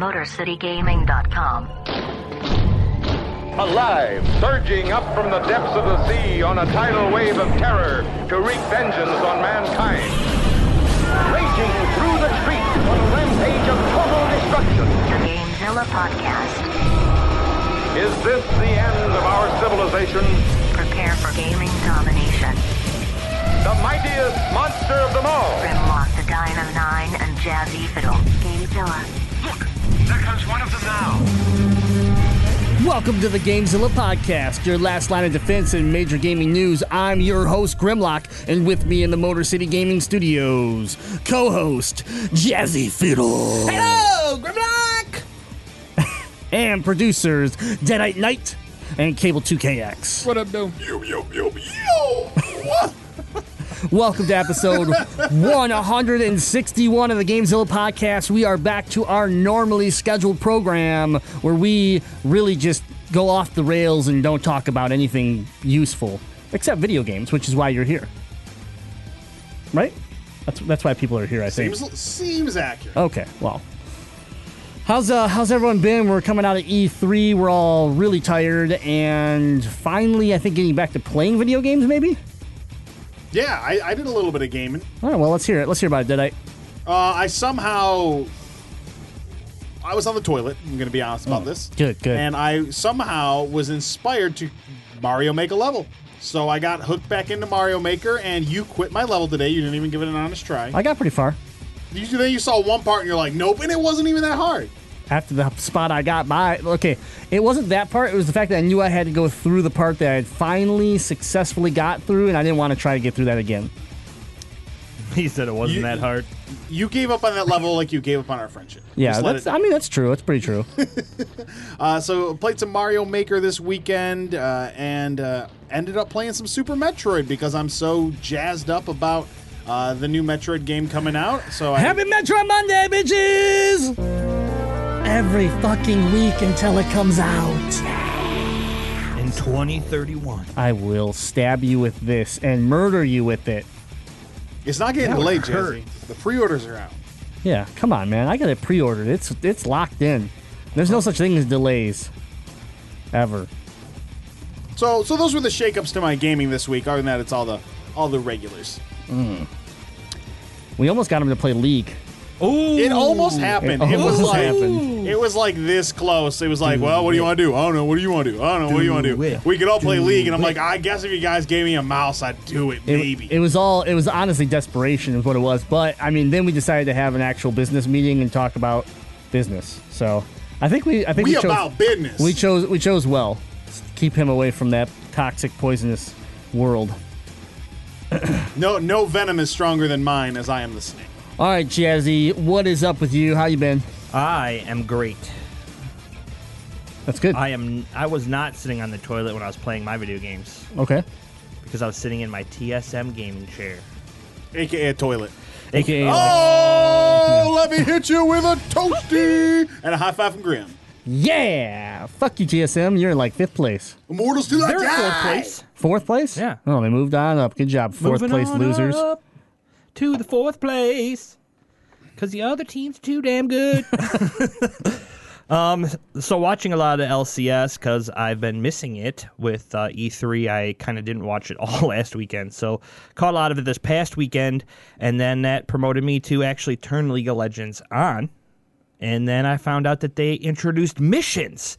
MotorCityGaming.com. Alive, surging up from the depths of the sea on a tidal wave of terror to wreak vengeance on mankind. Raging through the streets on a rampage of total destruction. The Gamezilla Podcast. Is this the end of our civilization? Prepare for gaming domination. The mightiest monster of them all. Grimlock the Dino 9 and Jazzy Fiddle. Gamezilla. Look, there comes one of them now. Welcome to the Gamezilla Podcast, your last line of defense in major gaming news. I'm your host, Grimlock, and with me in the Motor City Gaming Studios, co host, Jazzy Fiddle. Hello, Grimlock! and producers, Deadite Knight and Cable 2KX. What up, though? Yo, yo, yo, yo! Welcome to episode 161 of the Gamezilla podcast. We are back to our normally scheduled program where we really just go off the rails and don't talk about anything useful except video games, which is why you're here. Right? That's that's why people are here, I think. Seems, seems accurate. Okay, well. How's uh how's everyone been? We're coming out of E3. We're all really tired and finally I think getting back to playing video games maybe? Yeah, I, I did a little bit of gaming. All right, well, let's hear it. Let's hear about it, Deadite. Uh, I somehow. I was on the toilet. I'm going to be honest about this. Good, good. And I somehow was inspired to Mario make a level. So I got hooked back into Mario Maker, and you quit my level today. You didn't even give it an honest try. I got pretty far. You, then you saw one part, and you're like, nope, and it wasn't even that hard. After the spot I got by, okay, it wasn't that part. It was the fact that I knew I had to go through the part that I had finally successfully got through, and I didn't want to try to get through that again. He said it wasn't You- that hard. You gave up on that level like you gave up on our friendship. Yeah, Just let that's. it- I mean, that's true. That's pretty true. Uh, so played some Mario Maker this weekend uh, and uh, ended up playing some Super Metroid because I'm so jazzed up about uh, the new Metroid game coming out. So I, Happy Metro Monday, bitches! Every fucking week until it comes out. In 2031. I will stab you with this and murder you with it. it's not getting That would delayed, hurt. Jazzy. The pre-orders are out. Yeah, come on, man. I got it pre-ordered. It's it's locked in. There's no such thing as delays. Ever. So so those were the shakeups to my gaming this week. Other than that, it's all the all the regulars. Mm. We almost got him to play League. Ooh. It almost happened. It It, was like happened. it was like this close. It was like, well, what do you want to do? I don't know. What do you want to do? I don't know. What do you want to Do do? it. We could all play Do League, and I'm it. like, I guess if you guys gave me a mouse, I'd do it. It, Maybe. it was all. It was honestly desperation, is what it was. But I mean, then we decided to have an actual business meeting and talk about business. So I think we. I think we we, chose, about business. we chose. We chose well. Keep him away from that toxic, poisonous world. No, no venom is stronger than mine, as I am the snake. All right, Jazzy, what is up with you? How you been? I am great. That's good. I am. I was not sitting on the toilet when I was playing my video games okay. because I was sitting in my TSM gaming chair. AKA a toilet. AKA. like, Oh, let me hit you with a toasty and a high five from Grim. yeah. Fuck you, TSM. You're in like fifth place. Immortals do the They're in die. fourth place. Fourth place? Yeah. Oh, they moved on up. Good job. Fourth Moving place on losers. up to the fourth place because the other team's too damn good. um, so watching a lot of LCS because I've been missing it with uh, E3. I kind of didn't watch it all last weekend, so caught a lot of it this past weekend, and then that promoted me to actually turn League of Legends on. And then I found out that they introduced missions.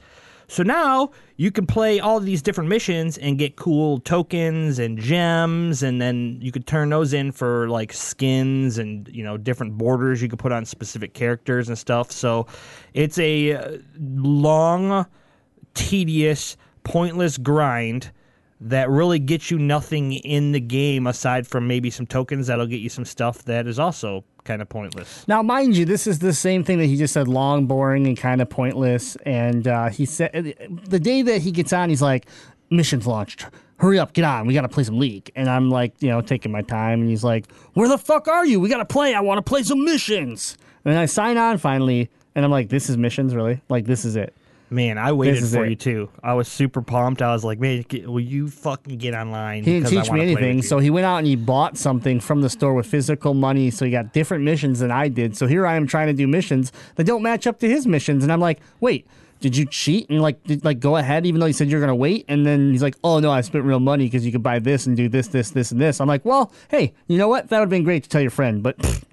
So now you can play all these different missions and get cool tokens and gems, and then you could turn those in for like skins and you know different borders you could put on specific characters and stuff. So it's a uh, long, tedious, pointless grind that really gets you nothing in the game aside from maybe some tokens that'll get you some stuff that is also kind of pointless. Now, mind you, this is the same thing that he just said long, boring, and kind of pointless. And uh, he said the day that he gets on, he's like, missions launched. Hurry up, get on. We got to play some League. And I'm like, you know, taking my time. And he's like, Where the fuck are you? We got to play. I want to play some missions. And I sign on finally. And I'm like, This is missions, really? Like, this is it. Man, I waited for it. you too. I was super pumped. I was like, man, will you fucking get online? He didn't teach me anything, so he went out and he bought something from the store with physical money. So he got different missions than I did. So here I am trying to do missions that don't match up to his missions, and I'm like, wait, did you cheat and like did, like go ahead even though you said you're gonna wait? And then he's like, oh no, I spent real money because you could buy this and do this, this, this, and this. I'm like, well, hey, you know what? That would have been great to tell your friend, but pfft,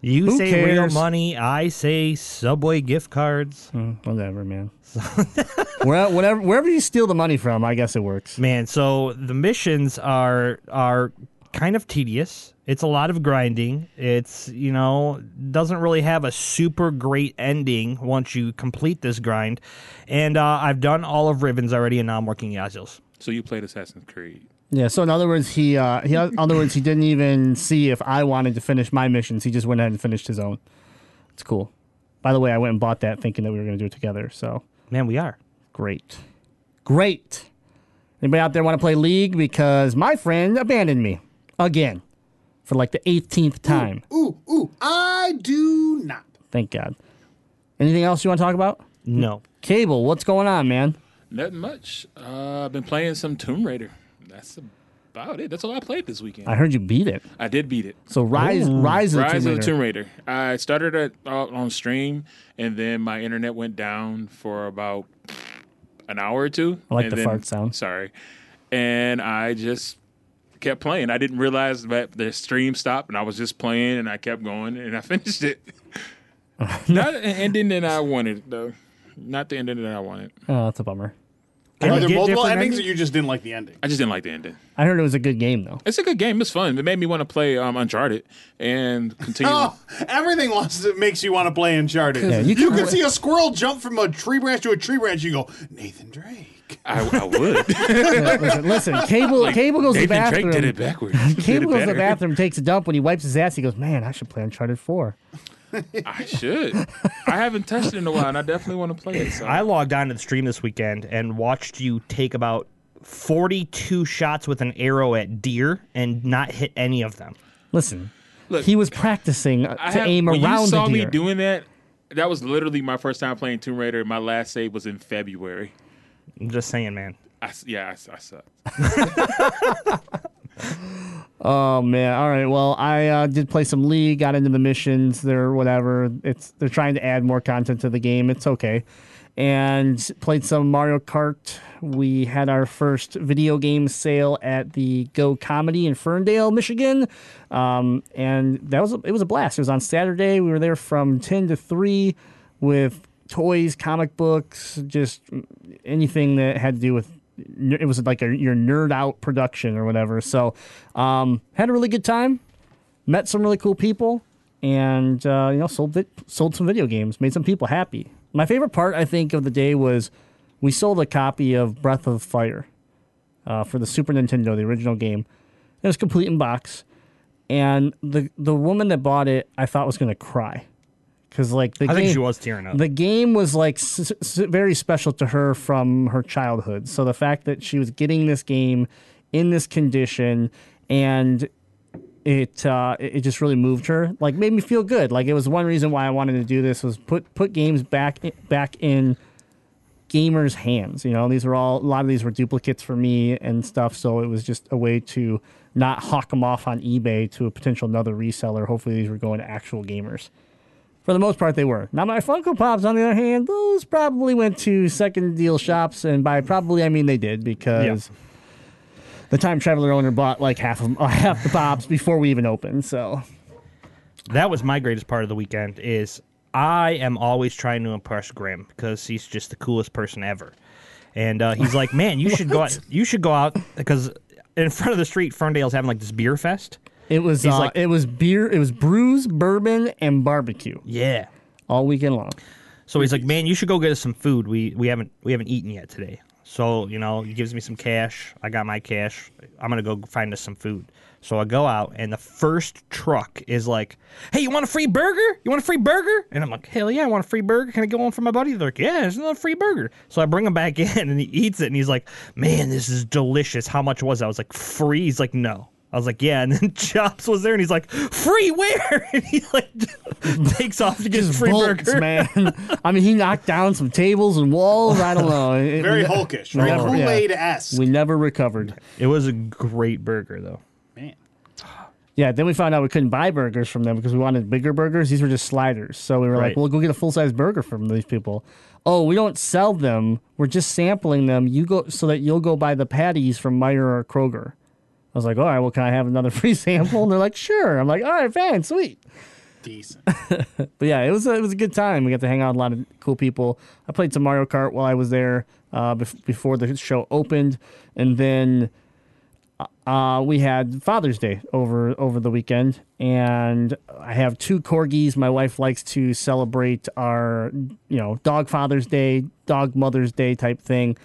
you who say real money, I say Subway gift cards. whatever, man. Where, whatever, wherever you steal the money from, I guess it works. Man, so the missions are are kind of tedious. It's a lot of grinding. It's, you know, doesn't really have a super great ending once you complete this grind. And uh, I've done all of Ribbons already, and now I'm working Yazils. So you played Assassin's Creed. Yeah. So in other words, he, uh, he, in other words, he didn't even see if I wanted to finish my missions. He just went ahead and finished his own. It's cool. By the way, I went and bought that thinking that we were going to do it together. So Man, we are. great, great. Anybody out there want to play League? Because my friend abandoned me again for like the 18th time. Ooh, ooh, I do not. Thank God. Anything else you want to talk about? No. Cable, what's going on, man? Nothing much. Uh, I've been playing some Tomb Raider. That's about it. That's all I played this weekend. I heard you beat it. I did beat it. So Rise, Rise of the Rise Tomb of the Raider. Tomb Raider. I started it out on stream, and then my internet went down for about an hour or two. I like and the then- fart sound. Sorry, and I just kept playing. I didn't realize that the stream stopped, and I was just playing, and I kept going, and I finished it. Not an ending that I wanted, though. Not the ending that I wanted. Oh, that's a bummer. Can Are you there multiple endings, endings? or you just didn't like the ending? I just didn't like the ending. I heard it was a good game though. It's a good game. It's fun. It made me want to play um, Uncharted and continue. Oh, everything wants to, makes you want to play Uncharted. Yeah, you you can- can see a squirrel jump from a tree branch to a tree branch. You go, Nathan Drake. I, I would. listen, listen, Cable, Cable goes to the bathroom. Drake did it backwards. Did Cable it goes to the better. bathroom, takes a dump. When he wipes his ass, he goes, "Man, I should play Uncharted 4. I should. I haven't touched it in a while, and I definitely want to play it. So. I logged on to the stream this weekend and watched you take about 42 shots with an arrow at deer and not hit any of them. Listen, Look, he was practicing uh, I to have- aim when around you saw me doing that, that was literally my first time playing Tomb Raider. My last save was in February. I'm just saying, man. I s yeah, I, s- I suck. oh man! All right. Well, I uh, did play some League, got into the missions. They're whatever. It's they're trying to add more content to the game. It's okay. And played some Mario Kart. We had our first video game sale at the Go Comedy in Ferndale, Michigan, um, and that was it was a blast. It was on Saturday. We were there from ten to three with toys, comic books, just anything that had to do with it was like a your nerd out production or whatever. So um, had a really good time, met some really cool people, and uh, you know sold vi- sold some video games, made some people happy. My favorite part I think of the day was we sold a copy of Breath of Fire uh, for the Super Nintendo, the original game. It was complete in box, and the the woman that bought it I thought was gonna cry because like the I game, think she was tearing up. the game was like s- s- very special to her from her childhood. So the fact that she was getting this game in this condition and it uh, it just really moved her, like made me feel good. Like it was one reason why I wanted to do this was put put games back i- back in gamers' hands. You know, these were all a lot of these were duplicates for me and stuff. So it was just a way to not hawk them off on eBay to a potential another reseller. Hopefully, these were going to actual gamers. For the most part, they were. Now, my Funko Pops, on the other hand, those probably went to second deal shops, and by probably I mean they did because the time traveler owner bought like half of uh, half the pops before we even opened. So that was my greatest part of the weekend is I am always trying to impress Grim because he's just the coolest person ever. And uh, he's like, man, you should go out. You should go out because in front of the street, Ferndale's having like this beer fest. It was uh, like- it was beer, it was brews, bourbon, and barbecue Yeah. all weekend long. So he's like, man, you should go get us some food. We we haven't we haven't eaten yet today. So you know, he gives me some cash. I got my cash. I'm gonna go find us some food. So I go out, and the first truck is like, "Hey, you want a free burger? You want a free burger?" And I'm like, "Hell yeah, I want a free burger. Can I get one for my buddy?" They're like, "Yeah, there's another free burger." So I bring him back in, and he eats it, and he's like, "Man, this is delicious. How much was it?" I was like, "Free." He's like, "No." I I was like, yeah. And then Chops was there, and he's like, free where? And he like takes off to get his Just free bolts, burger. man. I mean, he knocked down some tables and walls. I don't know. It- Very we- hulkish, right? Never- Kool yeah. Aid esque. We never recovered. It was a great burger, though. Man. Yeah, then we found out we couldn't buy burgers from them because we wanted bigger burgers. These were just sliders. So we were Right. like, well, go get a full size burger from these people. Oh, we don't sell them. We're just sampling them. You go so that you'll go buy the patties from Meijer or Kroger. I was like, all right, well, can I have another free sample? And they're like, sure. I'm like, all right, fine, sweet. Decent. But yeah, it was a, it was a good time. We got to hang out with a lot of cool people. I played some Mario Kart while I was there uh, bef- before the show opened, and then uh, we had Father's Day over over the weekend, and I have two corgis. My wife likes to celebrate our you know dog Father's Day, dog Mother's Day type thing.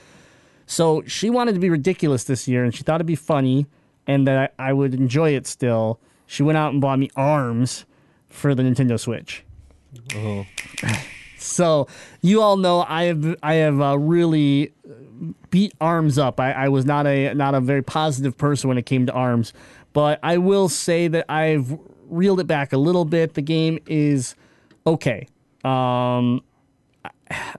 So she wanted to be ridiculous this year, and she thought it'd be funny, and that I, I would enjoy it still. She went out and bought me arms for the Nintendo Switch. So you all know I have I have uh, really beat arms up. I, I was not a not a very positive person when it came to arms, but I will say that I've reeled it back a little bit. The game is okay. Um,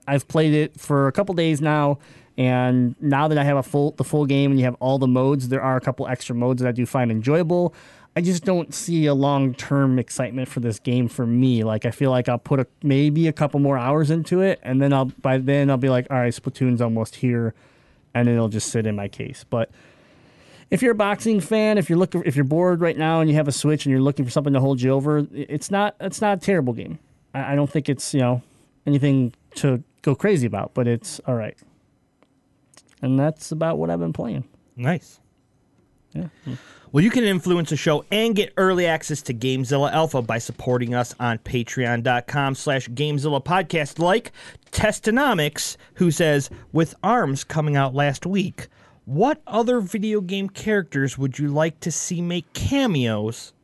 I've played it for a couple days now, and now that I have a full the full game and you have all the modes, there are a couple extra modes that I do find enjoyable. I just don't see a long term excitement for this game for me. Like I feel like I'll put a, maybe a couple more hours into it, and then I'll by then I'll be like, all right, Splatoon's almost here, and it'll just sit in my case. But if you're a boxing fan, if you're looking, if you're bored right now and you have a Switch and you're looking for something to hold you over, it's not it's not a terrible game. I, I don't think it's you know anything to go crazy about, but it's all right. And that's about what I've been playing. Nice. Yeah. Well, you can influence the show and get early access to Gamezilla Alpha by supporting us on patreon.com slash Gamezilla podcast like Testonomics, who says, with ARMS coming out last week, what other video game characters would you like to see make cameos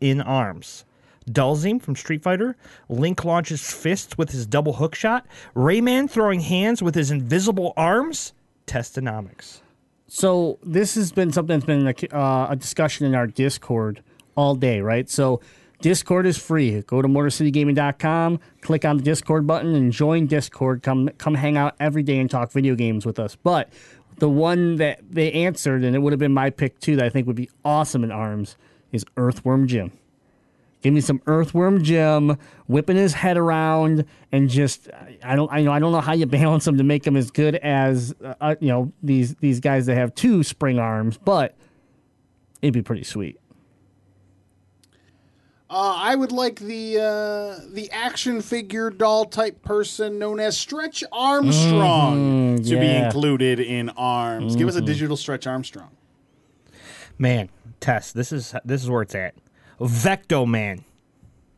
in ARMS? Dhalsim from Street Fighter, Link launches fists with his double hook shot, Rayman throwing hands with his invisible arms? Testonomics. So this has been something that's been a, uh, a discussion in our Discord all day, right? So Discord is free. Go to MotorCityGaming.com, click on the Discord button, and join Discord. Come come hang out every day and talk video games with us. But the one that they answered, and it would have been my pick too, that I think would be awesome in arms, is Earthworm Jim. Give me some Earthworm Jim whipping his head around and just I don't I know I don't know how you balance him to make him as good as uh, uh, you know these these guys that have two spring arms, but it'd be pretty sweet. Uh, I would like the uh, the action figure doll type person known as Stretch Armstrong to be included in Arms. Give us a digital Stretch Armstrong. Man, Tess, this is this is where it's at. Vecto Man.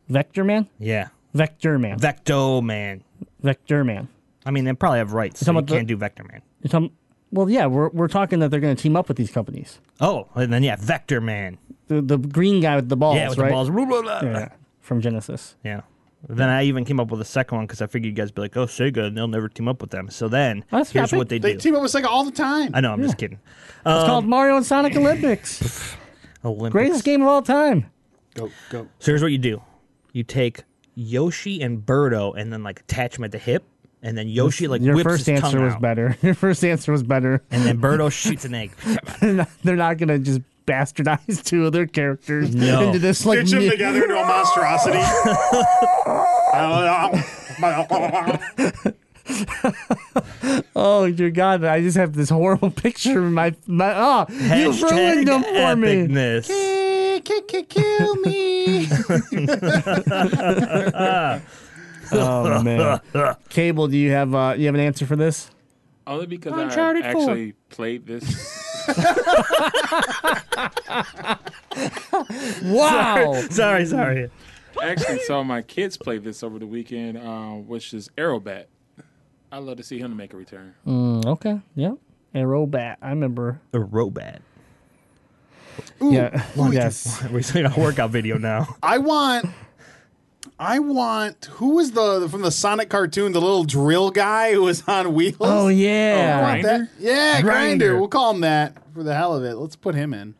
Vector Man, Yeah. Vector Man, Vecto Man. Vector Man. I mean, they probably have rights, so you can't do Vector Man. You're talking- well, yeah, we're we're talking that they're going to team up with these companies. Oh, and then yeah, Vector Man. The the green guy with the balls, yeah, with right? the balls. Blah, blah, blah. Yeah, from Genesis. Yeah. Then I even came up with a second one because I figured you guys would be like, oh, Sega, and they'll never team up with them. So then, That's here's epic. what they, They do. team up with Sega all the time. I know, I'm just kidding. It's um, called Mario and Sonic Olympics. Olympics. Greatest game of all time. Go go. So here's what you do: you take Yoshi and Birdo, and then like attach them at the hip, and then Yoshi like Your whips first his answer tongue was out, better. Your first answer was better. and then Birdo shoots an egg. They're not gonna just bastardize two of their characters No. into this like Stitch them together into a monstrosity. oh dear God! I just have this horrible picture in my my. Oh, you Hashtag ruined them for me. epicness. Kill, kill, kill me. Oh man, Cable, do you have uh, you have an answer for this? Only because Uncharted I 4. actually played this. Wow. Sorry, sorry. I actually saw my kids play this over the weekend, um, which is Aerobat. I'd love to see him make a return. Mm, okay. Yep. Aerobat. I remember. A robot. yeah. yes. We're seeing a workout video now. I want. I want. Who was the from the Sonic cartoon? The little drill guy who was on wheels. Oh yeah. want that. Yeah, Grinder. grinder. We'll call him that for the hell of it. Let's put him in.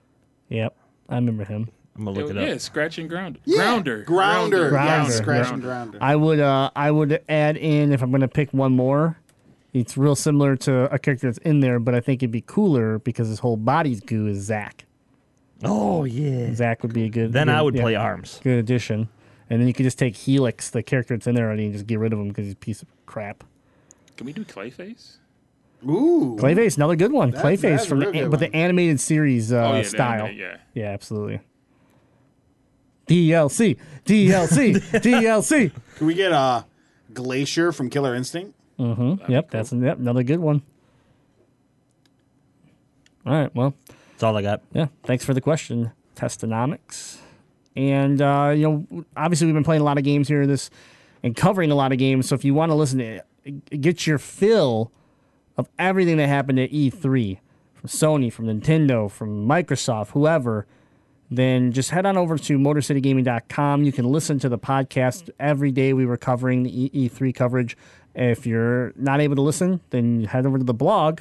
Yep. I remember him. I'm gonna look Yeah, it up. yeah, scratch and grounder. Yeah, Grounder. Grounder. Yeah, Grounder, scratch yeah. and grounder. I would uh I would add in if I'm gonna pick one more. It's real similar to a character that's in there, but I think it'd be cooler because his whole body's goo is Zach. Oh yeah. Zach would be a good. Then good- I would yeah, play arms. Good addition. And then you could just take Helix, the character that's in there already, and just get rid of him because he's a piece of crap. Can we do Clayface? Ooh. Clayface, another good one. That- Clayface from the, good but one. the animated series uh, oh, yeah, the style. anime, yeah. Yeah, absolutely. DLC, DLC, DLC. Can we get uh, Glacius from Killer Instinct? Yep, that's yep, another good one. All right, well, That's all I got. yeah. Thanks for the question, Testonomics. And uh, you know, obviously we've been playing a lot of games here this and covering a lot of games. So if you want to listen to get your fill of everything that happened at E3 from Sony, from Nintendo, from Microsoft, whoever, then just head on over to MotorCityGaming.com. You can listen to the podcast every day. We were covering the E- E3 coverage. If you're not able to listen, then head over to the blog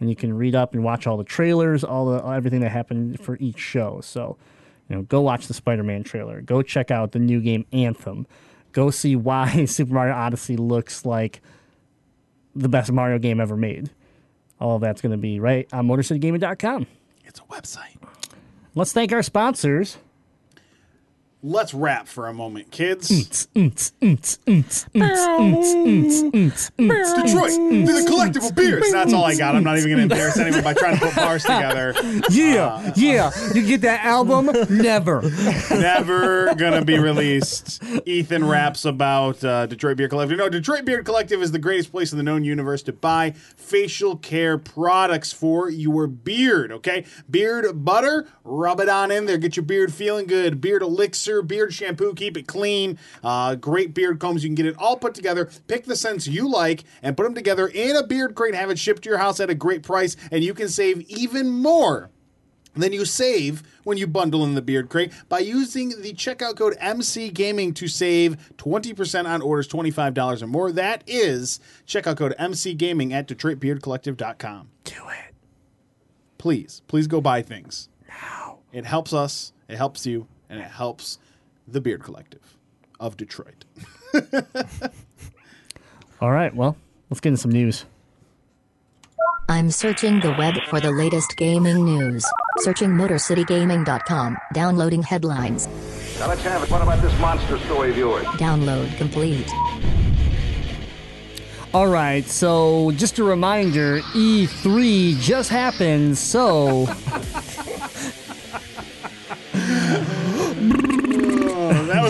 and you can read up and watch all the trailers, all the everything that happened for each show. So, you know, go watch the Spider-Man trailer. Go check out the new game Anthem. Go see why Super Mario Odyssey looks like the best Mario game ever made. All of that's going to be right on MotorCityGaming.com. It's a website. Let's thank our sponsors. Let's rap for a moment, kids. Detroit, the collective of beers. That's all I got. I'm not even going to embarrass anyone by trying to put bars together. Yeah, yeah. You get that album? Never. Never going to be released. Ethan raps about uh, Detroit Beer Collective. No, Detroit Beard Collective is the greatest place in the known universe to buy facial care products for your beard, okay? Beard butter, rub it on in there. Get your beard feeling good. Beard elixir, beard shampoo, keep it clean. Uh, great beard combs. You can get it all put together. Pick the scents you like and put them together in a beard crate. Have it shipped to your house at a great price, and you can save even more then you save when you bundle in the beard crate by using the checkout code MC Gaming to save 20% on orders $25 or more. That is checkout code MC Gaming at DetroitBeardCollective.com. Do it. Please, please go buy things. Now. It helps us, it helps you, and it helps the Beard Collective of Detroit. All right, well, let's get into some news. I'm searching the web for the latest gaming news. Searching MotorCityGaming.com. Downloading headlines. Now let's have it. What about this monster story of yours? Download complete. All right, so just a reminder E3 just happened, so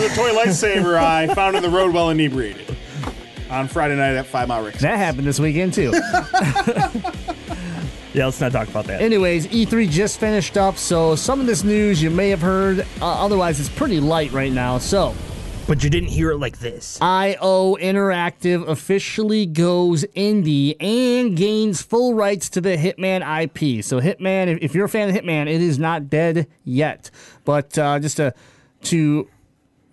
a toy lightsaber I found in the road while inebriated on Friday night at Five Mile Rick's. that happened this weekend too. Yeah, let's not talk about that. Anyways, E3 just finished up, so some of this news you may have heard. Uh, otherwise, it's pretty light right now. So, But you didn't hear it like this. IO Interactive officially goes indie and gains full rights to the Hitman IP. So, Hitman, if, if you're a fan of Hitman, it is not dead yet. But uh, just to to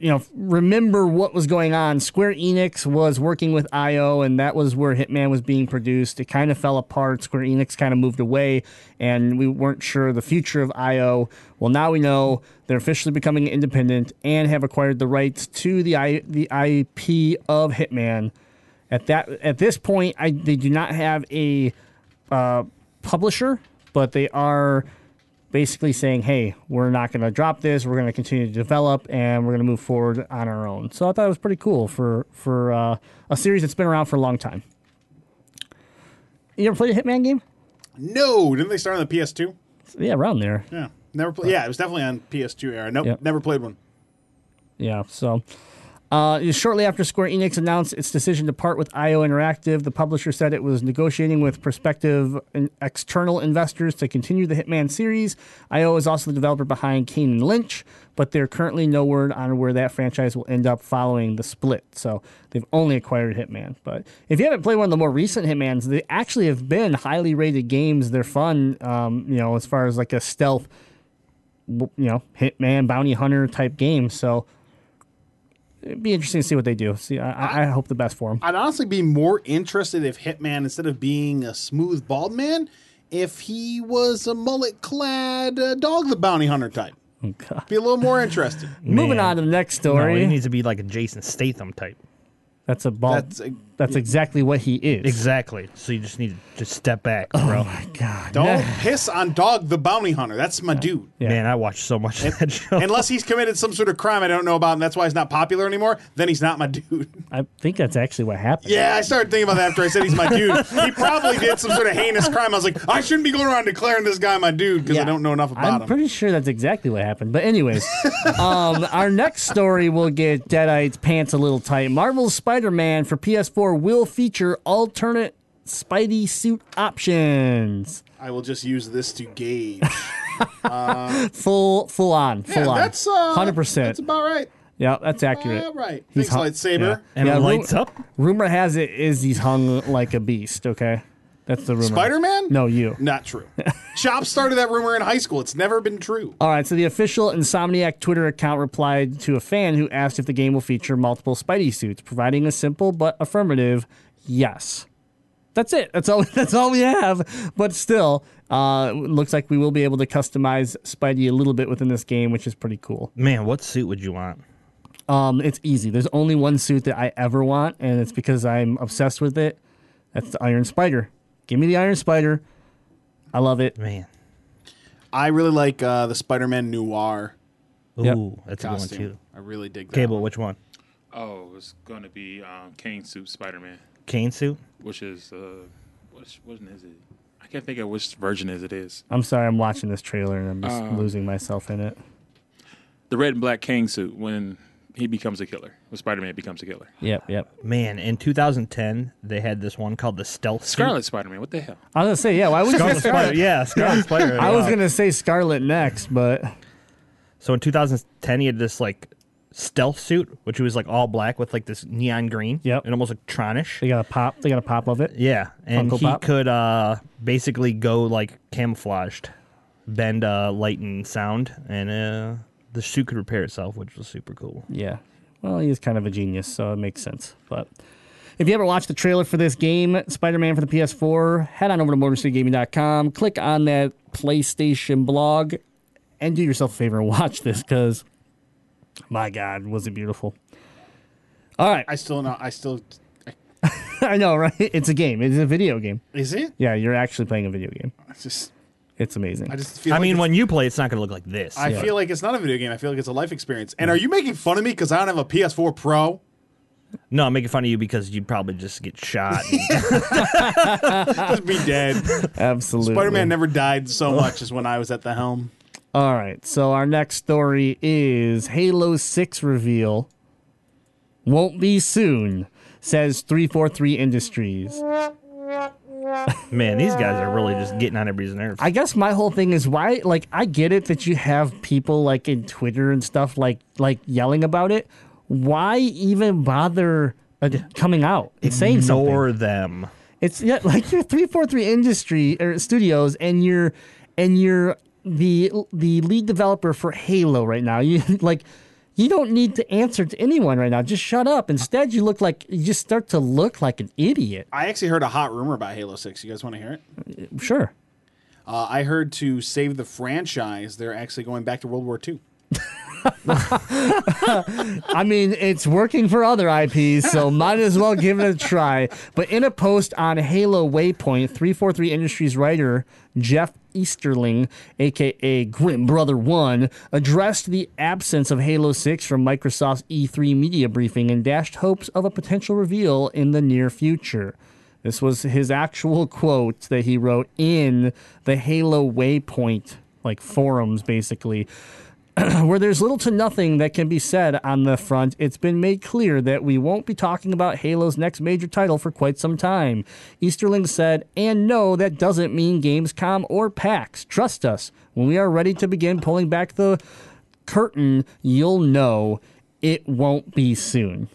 you know remember what was going on. Square Enix was working with IO, and that was where Hitman was being produced. It kind of fell apart. Square Enix kind of moved away, and we weren't sure the future of IO. Well, now we know they're officially becoming independent and have acquired the rights to the I, the IP of Hitman. At that at this point, I, they do not have a uh, publisher, but they are basically saying, "Hey, we're not going to drop this. We're going to continue to develop, and we're going to move forward on our own." So I thought it was pretty cool for for uh, a series that's been around for a long time. You ever played a Hitman game? No, didn't they start on the PS2? Yeah, around there. Yeah, never. Play, yeah, it was definitely on PS2 era. Nope, Yep. never played one. Yeah, so uh, shortly after Square Enix announced its decision to part with IO Interactive, the publisher said it was negotiating with prospective external investors to continue the Hitman series. IO is also the developer behind Kane and Lynch, but they're currently no word on where that franchise will end up following the split. So they've only acquired Hitman. But if you haven't played one of the more recent Hitmans, they actually have been highly rated games. They're fun, um, you know, as far as like a stealth, you know, Hitman, bounty hunter type game. So it'd be interesting to see what they do. See, I, I hope the best for them. I'd honestly be more interested if Hitman, instead of being a smooth bald man, if he was a mullet-clad uh, dog the bounty hunter type. Oh, God. Be a little more interested. Moving on to the next No, story. he needs to be like a Jason Statham type. that's a ball. That's That's, exactly what he is. Exactly. So you just need to just step back, bro. Oh my God. Don't piss on Dog the Bounty Hunter. That's my dude. Yeah. Man, I watched so much of that show. Unless he's committed some sort of crime I don't know about, and that's why he's not popular anymore, then he's not my dude. I think that's actually what happened. Yeah, I started thinking about that after I said he's my dude. He probably did some sort of heinous crime. I was like, I shouldn't be going around declaring this guy my dude because I don't know enough about him. I'm him. pretty sure that's exactly what happened. But anyways, um, our next story will get Deadites pants a little tight. Marvel's Spider-Man for PS4 will feature alternate Spidey suit options. I will just use this to gauge. Full, full on, full yeah, on. that's uh, hundred percent. That's about right. Yeah, that's accurate. All right. He's Thanks, hu- lightsaber. yeah. and Yeah, it ru- lights up. Rumor has it is he's hung like a beast. Okay, that's the rumor. Spider Man? No, you. Not true. Chop started that rumor in high school. It's never been true. All right, so the official Insomniac Twitter account replied to a fan who asked if the game will feature multiple Spidey suits, providing a simple but affirmative yes. That's it. That's all. That's all we have. But still, uh, looks like we will be able to customize Spidey a little bit within this game, which is pretty cool. Man, what suit would you want? Um, it's easy. There's only one suit that I ever want, and it's because I'm obsessed with it. That's the Iron Spider. Give me the Iron Spider. I love it. Man. I really like uh, the Spider Man Noir Ooh, Yep. that's a good one too. I really dig that. Cable, one. which one? Oh, it's going to be um, Kane suit Spider Man, Kane suit? which is uh, which which one is it? I can't think of which version is it is. I'm sorry. I'm watching this trailer and I'm just Um, losing myself in it. The red and black Kane suit when he becomes a killer. When Spider Man becomes a killer. Yep, yep. Man, in 2010, they had this one called the Stealth. Scarlet Spider Man. What the hell? I was gonna say, yeah. Why would Scarlet Spider. Yeah, Scarlet Spider. I was gonna say Scarlet next, but So in 2010, he had this like stealth suit, which was like all black with like this neon green. Yep. And almost like Tronish. they got a pop. They got a pop of it. Yeah, and Funko he Pop? could uh, basically go like camouflaged, bend uh, light and sound, and uh, the suit could repair itself, which was super cool. Yeah. Well, he is kind of a genius, so it makes sense. But if you ever watched the trailer for this game, Spider-Man for the PS4, head on over to MotorCityGaming.com, click on that PlayStation blog, and do yourself a favor and watch this because, my God, was it beautiful! All right, I still know. I still. I know, right? It's a game. It's a video game. Is it? Yeah, you're actually playing a video game. It's just. It's amazing. I just feel. I like mean, when you play, it's not going to look like this. I feel like it's not a video game. I feel like it's a life experience. And are you making fun of me because I don't have a PS4 Pro? no, I'm making fun of you because you'd probably just get shot. Just be dead. Absolutely. Spider-Man never died so much as when I was at the helm. All right. So our next story is Halo 6 reveal. Won't be soon, says 343 Industries. Man, these guys are really just getting on everybody's nerves. I guess my whole thing is why like I get it that you have people like in Twitter and stuff like like yelling about it. Why even bother uh, coming out and saying something? Ignore them. It's yeah, like you're three four three industry or studios, and you're and you're the the lead developer for Halo right now. You like you don't need to answer to anyone right now. Just shut up. Instead, you look like you just start to look like an idiot. I actually heard a hot rumor about Halo 6. You guys want to hear it? Sure. Uh, I heard to save the franchise, they're actually going back to World War II. I mean, it's working for other IPs, so might as well give it a try. But in a post on Halo Waypoint, 343 Industries writer Jeff Easterling, aka Grim Brother One, addressed the absence of Halo 6 from Microsoft's E3 media briefing and dashed hopes of a potential reveal in the near future. This was his actual quote that he wrote in the Halo Waypoint like forums basically where there's little to nothing that can be said on the front, it's been made clear that we won't be talking about Halo's next major title for quite some time. Easterling said, and no, that doesn't mean Gamescom or PAX. Trust us, when we are ready to begin pulling back the curtain, you'll know it won't be soon.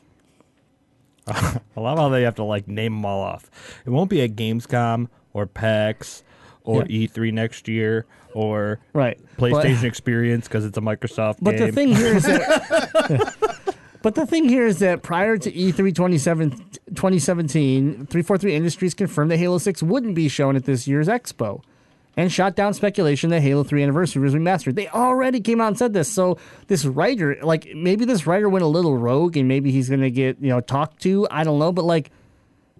I love how they have to like name them all off. It won't be at Gamescom or PAX or Yeah. E3 next year or Right. PlayStation But- Experience because it's a Microsoft But game. the thing here is that. But the thing here is that prior to E E3 2017, 343 Industries confirmed that Halo 6 wouldn't be shown at this year's expo. and shot down speculation that Halo 3 Anniversary was remastered. They already came out and said this. So this writer, like maybe this writer went a little rogue and maybe he's going to get, you know, talked to. I don't know. But like,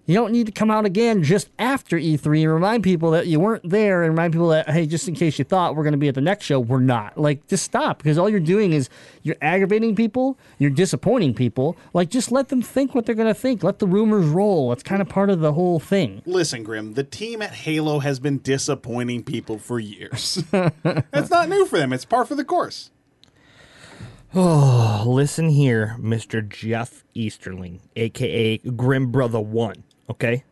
you don't need to come out again just after E3 and remind people that you weren't there and remind people that, hey, just in case you thought we're going to be at the next show, we're not. Like, just stop because all you're doing is you're aggravating people, you're disappointing people. Like, just let them think what they're going to think. Let the rumors roll. It's kind of part of the whole thing. Listen, Grim, the team at Halo has been disappointing people for years. That's not new for them, it's par for the course. Oh, listen here, Mr. Jeff Easterling, aka Grim Brother One. Okay,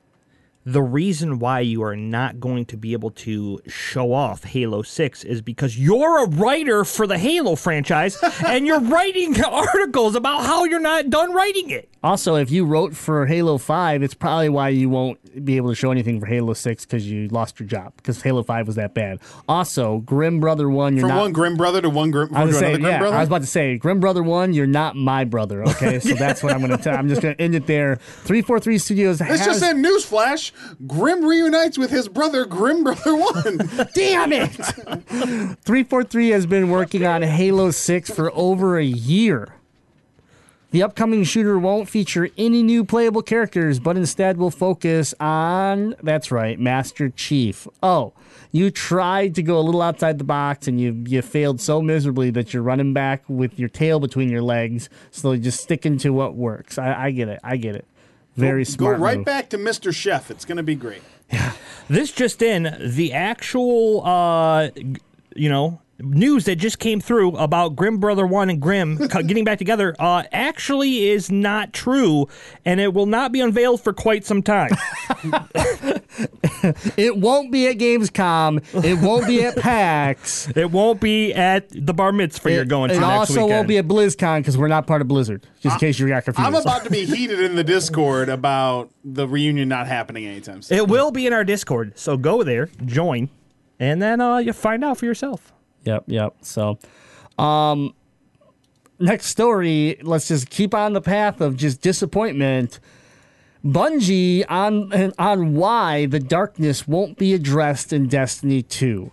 the reason why you are not going to be able to show off Halo Six is because you're a writer for the Halo franchise, and you're writing articles about how you're not done writing it. Also, if you wrote for Halo 5, it's probably why you won't be able to show anything for Halo 6 because you lost your job because Halo 5 was that bad. Also, Grim Brother 1, you're From not. one Grim brother to one Grim, I was, to another Grim yeah, brother. I was about to say, Grim Brother 1, you're not my brother, okay? So that's what I'm going to tell. I'm just going to end it there. 343 Studios Let's has. just say newsflash: Grim reunites with his brother Grim Brother One. Damn it! 343 has been working on Halo 6 for over a year. The upcoming shooter won't feature any new playable characters, but instead will focus on, that's right, Master Chief. Oh, you tried to go a little outside the box and you, you failed so miserably that you're running back with your tail between your legs, so just sticking to what works. I, I get it. I get it. Very Go smart. right move. back to Mr. Chef. It's going to be great. Yeah. This just in, the actual, uh, you know, news that just came through about Grim Brother One and Grim getting back together, uh, actually is not true, and it will not be unveiled for quite some time. It won't be at Gamescom. It won't be at PAX. it won't be at the bar mitzvah you're going to it next also weekend. won't be at BlizzCon because we're not part of Blizzard. Just in case you got confused. I'm about to be heated in the Discord about the reunion not happening anytime soon. It will be in our Discord, so go there, join, and then uh, you find out for yourself. Yep, yep. So, um, next story. Let's just keep on the path of just disappointment. Bungie on on why the darkness won't be addressed in Destiny 2.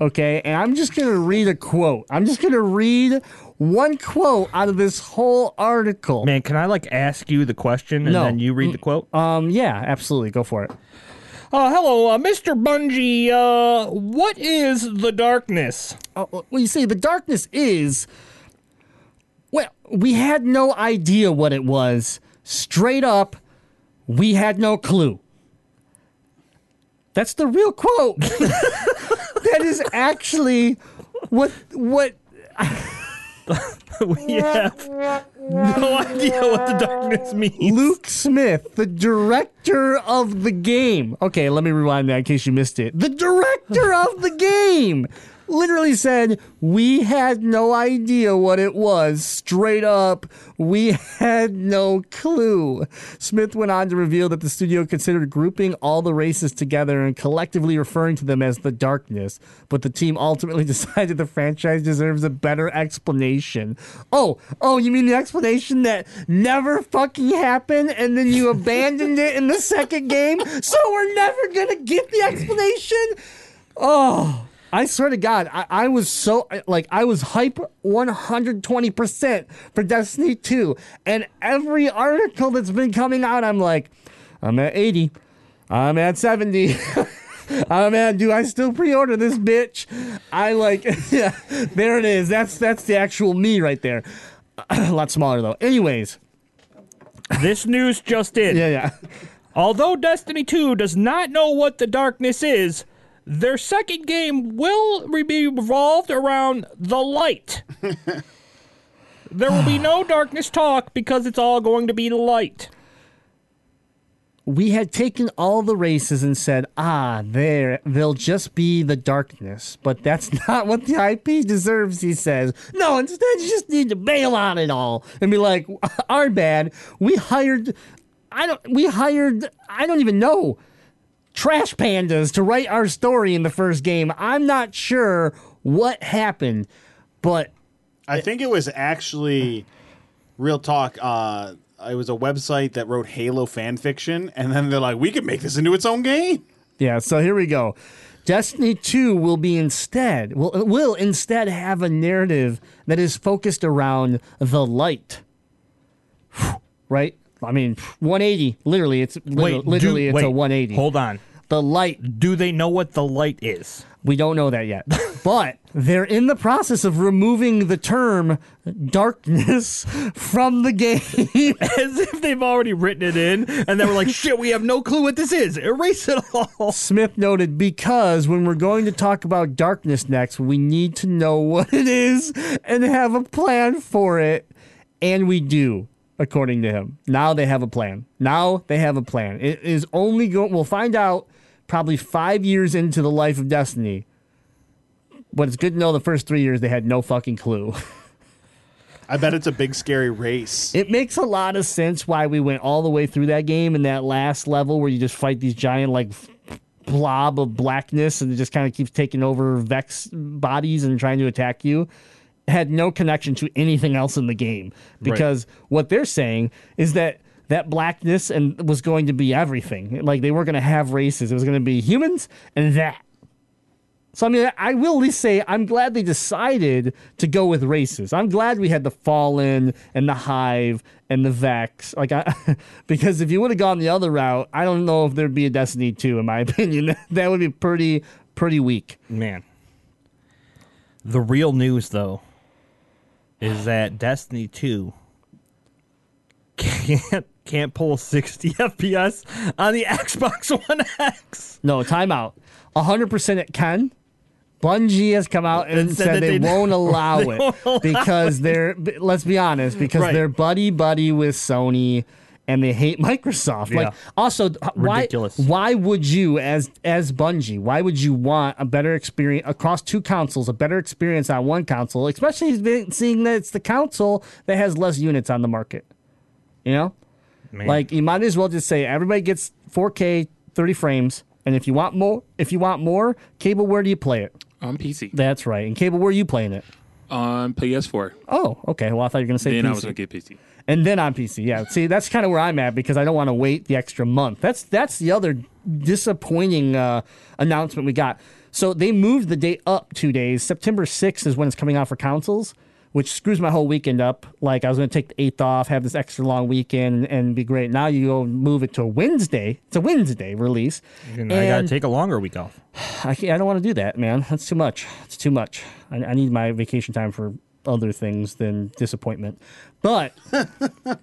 Okay, and I'm just gonna read a quote. I'm just gonna read one quote out of this whole article. Man, can I like ask you the question and No. then you read the quote? Um, yeah, absolutely. Go for it. Uh, hello, uh, Mr. Bungie. Uh, what is the darkness? Uh, well, you see, the darkness is. Well, we had no idea what it was. Straight up, we had no clue. That's the real quote. that is actually what what we have no idea what the darkness means. Luke Smith, the director of the game. Okay, let me rewind that in case you missed it. The director of the game literally said, We had no idea what it was. Straight up, we had no clue. Smith went on to reveal that the studio considered grouping all the races together and collectively referring to them as the darkness, but the team ultimately decided the franchise deserves a better explanation. Oh, oh, you mean the explanation that never fucking happened and then you abandoned it in the second game? So we're never gonna get the explanation? Oh, I swear to God, I, I was so like I was hype 120% for Destiny 2. And every article that's been coming out, I'm like, I'm at 80. I'm at 70. Oh man, do I still pre-order this bitch? I like yeah, there it is. That's that's the actual me right there. A lot smaller though. Anyways, This news just in. yeah, yeah. Although Destiny 2 does not know what the darkness is, their second game will be revolved around the light. there will be no darkness talk because it's all going to be the light. we had taken all the races and said, ah, there, they'll just be the darkness. But that's not what the IP deserves, he says. No, instead, you just need to bail on it all and be like, our bad. We hired, I don't, we hired, I don't even know, trash pandas to write our story in the first game. I'm not sure what happened, but I think it was actually real talk. Uh, it was a website that wrote Halo fan fiction, and then they're like, "We could make this into its own game." Yeah, so here we go. Destiny 2 will be instead will will instead have a narrative that is focused around the light. Right? I mean, 180. Literally, it's literally, Wait, literally do, it's wait, a 180. Hold on. The light Do they know what the light is? We don't know that yet. but they're in the process of removing the term darkness from the game. As if they've already written it in, and they we're like, shit, we have no clue what this is. Erase it all. Smith noted because when we're going to talk about darkness next, we need to know what it is and have a plan for it. And we do, according to him. Now they have a plan. Now they have a plan. It is only going, we'll find out probably five years into the life of Destiny. But it's good to know the first three years they had no fucking clue. I bet it's a big scary race. It makes a lot of sense why we went all the way through that game and that last level where you just fight these giant like blob of blackness and it just kind of keeps taking over Vex bodies and trying to attack you. Had no connection to anything else in the game because what they're saying is that that blackness and was going to be everything. Like they weren't going to have races. It was going to be humans and that. So I mean, I will at least say I'm glad they decided to go with races. I'm glad we had the Fallen and the Hive and the Vex. Like, I, because if you would have gone the other route, I don't know if there'd be a Destiny 2, in my opinion. that would be pretty, pretty weak. Man. The real news, though, is that Destiny 2 can't can't pull 60 FPS on the Xbox One X. No, timeout. 100% it can. Bungie has come out and said said, they, they- won't allow they it won't allow because they're, let's be honest, because Right. they're buddy buddy with Sony and they hate Microsoft. Yeah. Like, also, h- why, Ridiculous. why would you, as as Bungie, why would you want a better experience across two consoles, a better experience on one console, especially seeing that it's the console that has less units on the market? You know? Man. Like you might as well just say everybody gets 4K 30 frames, and if you want more, if you want more, cable, where do you play it? on PC, That's right. And cable, where are you playing it? on PS4. Oh, okay. Well, I thought you were gonna say Then PC. I was gonna get PC. And then on PC. Yeah. See, that's kind of where I'm at because I don't want to wait the extra month. That's that's the other disappointing uh, announcement we got. So they moved the date up two days. September 6th is when it's coming out for consoles, which screws my whole weekend up. Like I was going to take the 8th off, have this extra long weekend, and be great. Now you go move it to a Wednesday. It's a Wednesday release. And I got to take a longer week off. I, I don't want to do that, man. That's too much. It's too much. I, I need my vacation time for other things than disappointment. But,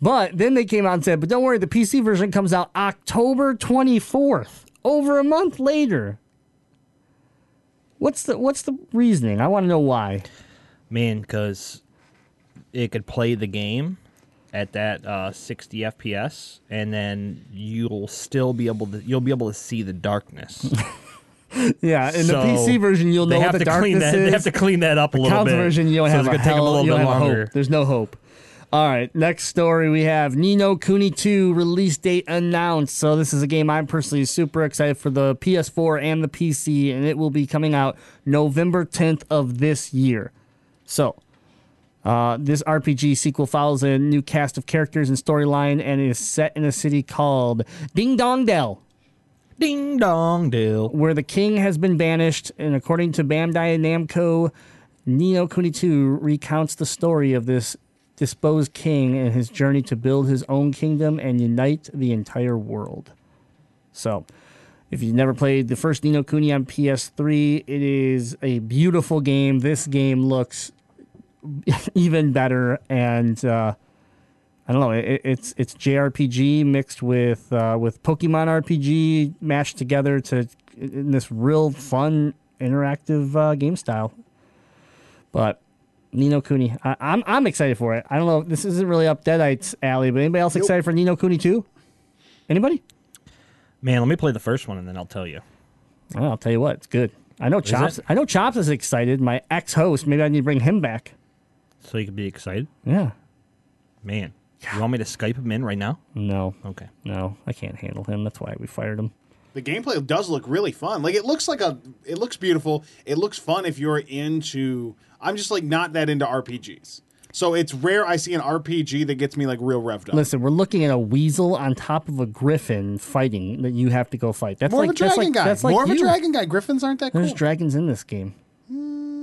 but then they came out and said, but don't worry, the PC version comes out October 24th, over a month later. What's the What's the reasoning? I want to know why. Man, because it could play the game at that uh, 60 FPS, and then you'll still be able to you'll be able to see the darkness. Yeah, in So, the PC version, you'll they know have the to clean darkness that. is. They have to clean that up a little bit. The console bit. version, you don't so have it's take them a little bit longer. hope. There's no hope. All right, next story we have Ni no Kuni 2 release date announced. So this is a game I'm personally super excited for the PS4 and the PC, and it will be coming out November 10th of this year. So uh, this RPG sequel follows a new cast of characters and storyline, and is set in a city called Ding Dong Dell Ding dong dill. where the king has been banished, and according to Bandai Namco, Ni no Kuni 2 recounts the story of this disposed king and his journey to build his own kingdom and unite the entire world. So, if you've never played the first Ni no Kuni on PS3, it is a beautiful game. This game looks even better, and uh, I don't know. It, it's it's JRPG mixed with uh, with Pokemon RPG mashed together to in this real fun interactive uh, game style. But Ni no Kuni, I, I'm I'm excited for it. I don't know. This isn't really up Deadites alley, but anybody else excited for Ni no Kuni too? Anybody? Man, let me play the first one and then I'll tell you. Well, I'll tell you what, it's good. I know Chops. I know Chops is excited. My ex-host. Maybe I need to bring him back. So you could be excited. Yeah. Man, you want me to Skype him in right now? No. Okay. No, I can't handle him. That's why we fired him. The gameplay does look really fun. Like it looks like a it looks beautiful. It looks fun if you're into I'm just like not that into RPGs. So it's rare I see an RPG that gets me like real revved up. Listen, we're looking at a weasel on top of a griffin fighting that you have to go fight. That's More like of a dragon that's like, guy. That's like More of a dragon guy. Griffins aren't that cool. There's dragons in this game. Hmm.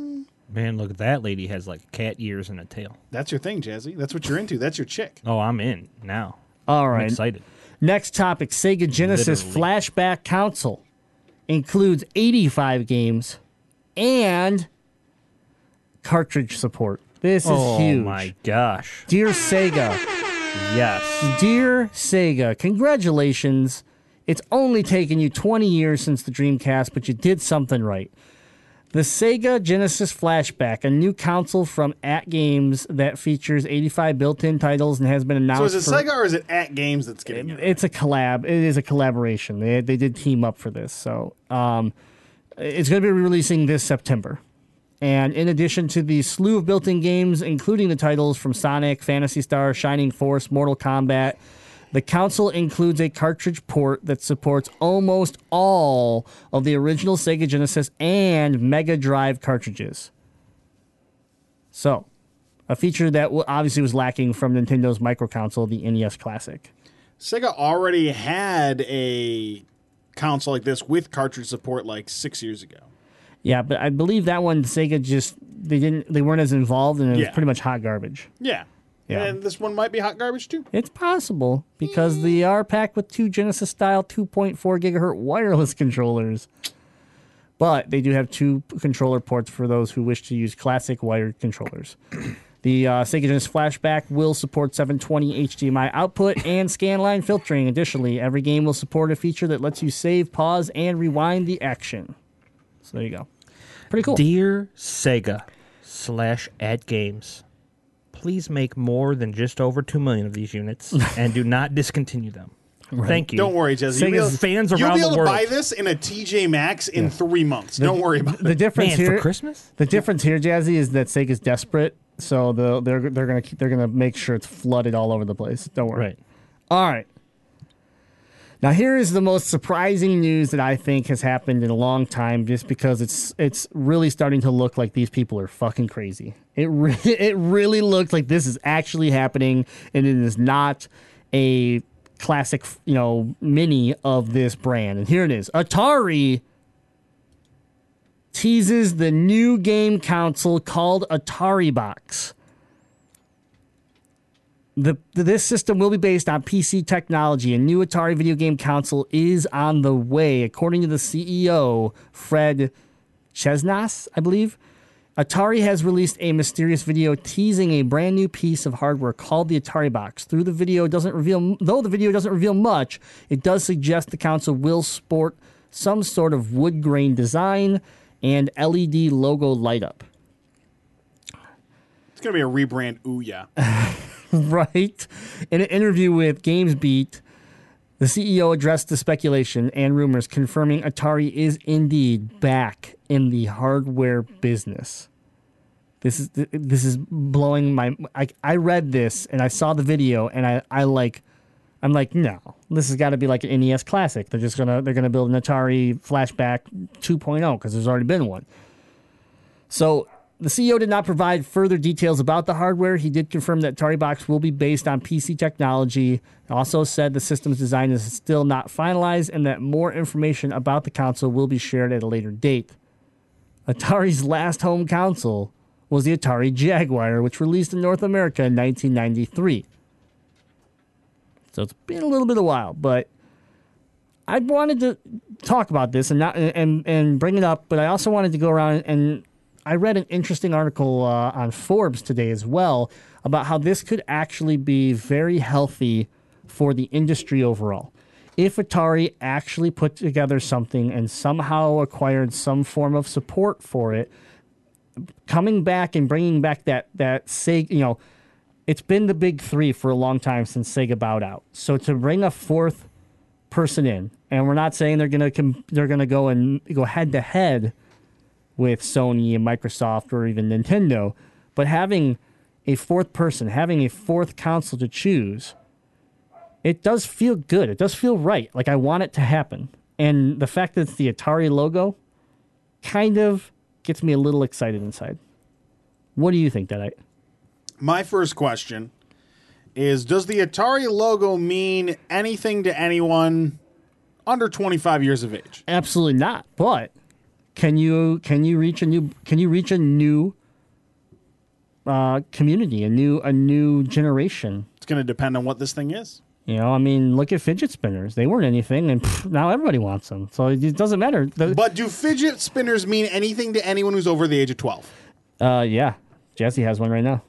Man, look at that lady has like cat ears and a tail. That's your thing, Jazzy. That's what you're into. That's your chick. Oh, I'm in now. All right. I'm excited. Next topic Sega Genesis Literally. Flashback Console includes 85 games and cartridge support. This is oh huge. Oh my gosh. Dear Sega, Yes. dear Sega, congratulations. It's only taken you 20 years since the Dreamcast, but you did something right. The Sega Genesis Flashback, a new console from AtGames that features 85 built-in titles and has been announced. So is it for- Sega or is it AtGames that's getting it? it's a collab. It is a collaboration. They they did team up for this. So um, it's going to be releasing this September. And in addition to the slew of built-in games, including the titles from Sonic, Phantasy Star, Shining Force, Mortal Kombat, the console includes a cartridge port that supports almost all of the original Sega Genesis and Mega Drive cartridges. So, a feature that obviously was lacking from Nintendo's micro console, the NES Classic. Sega already had a console like this with cartridge support like six years ago. Yeah, but I believe that one Sega just they didn't they weren't as involved and it was pretty much hot garbage. Yeah. Yeah. And this one might be hot garbage too. It's possible because they are packed with two Genesis style 2.4 gigahertz wireless controllers. But they do have two controller ports for those who wish to use classic wired controllers. The uh, Sega Genesis Flashback will support 720 HDMI output and scanline filtering. Additionally, every game will support a feature that lets you save, pause, and rewind the action. So there you go. Pretty cool. Dear Sega slash AtGames, please make more than just over two million of these units and do not discontinue them. Thank you. Don't worry, Jesse. You'll be Sega's able- fans You'll be able the to buy this in a TJ Maxx in three months. Don't worry about the it. difference Man, here for Christmas? The difference here, Jazzy, is that Sega's desperate, so they'll, they're they're gonna keep, they're gonna make sure it's flooded all over the place. Don't worry. Right. All right. Now here is the most surprising news that I think has happened in a long time, just because it's it's really starting to look like these people are fucking crazy. It re- it really looks like this is actually happening, and it is not a classic, you know, mini of this brand. And here it is: Atari teases the new game console called Atari Box. The, this system will be based on PC technology. A new Atari video game console is on the way, according to the CEO, Fred Chesnais, I believe. Atari has released a mysterious video teasing a brand new piece of hardware called the Atari Box. Through the video doesn't reveal though the video doesn't reveal much, it does suggest the console will sport some sort of wood grain design and LED logo light up. It's gonna be a rebrand. Ooh yeah. right? In an interview with GamesBeat, the CEO addressed the speculation and rumors confirming Atari is indeed back in the hardware business. This is this is blowing my I, I read this and I saw the video and I, I like I'm like no this has got to be like an NES classic they're just gonna they're gonna build an Atari flashback 2.0 because there's already been one so the CEO did not provide further details about the hardware. He did confirm that Atari Box will be based on PC technology. Also said the system's design is still not finalized and that more information about the console will be shared at a later date. Atari's last home console was the Atari Jaguar, which released in North America in 1993. So it's been a little bit of a while, but I wanted to talk about this and not and and bring it up, but I also wanted to go around and I read an interesting article uh, on Forbes today as well about how this could actually be very healthy for the industry overall. If Atari actually put together something and somehow acquired some form of support for it, coming back and bringing back that that Sega, you know, it's been the big three for a long time since Sega bowed out. So to bring a fourth person in, and we're not saying they're gonna com- they're gonna go and go head to head with Sony and Microsoft or even Nintendo, but having a fourth person, having a fourth console to choose, it does feel good. It does feel right. Like I want it to happen. And the fact that it's the Atari logo kind of gets me a little excited inside. What do you think, that I My first question is Does the Atari logo mean anything to anyone under 25 years of age? Absolutely not. But can you can you reach a new can you reach a new uh, community, a new a new generation? It's going to depend on what this thing is. You know, I mean, look at fidget spinners. They weren't anything, and pff, now everybody wants them. So it doesn't matter. The- But do fidget spinners mean anything to anyone who's over the age of 12? uh, yeah, Jesse has one right now.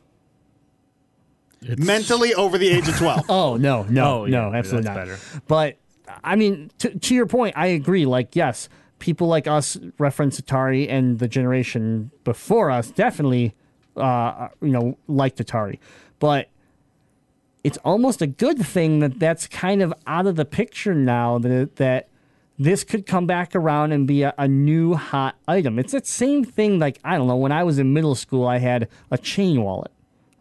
Mentally over the age of 12. Oh no, no, Oh, yeah, no, absolutely that's not. better. But I mean, to, to your point, I agree. Like, yes, people like us reference Atari, and the generation before us definitely, uh, you know, liked Atari. But it's almost a good thing that that's kind of out of the picture now. That that this could come back around and be a, a new hot item. It's that same thing. Like I don't know, when I was in middle school, I had a chain wallet.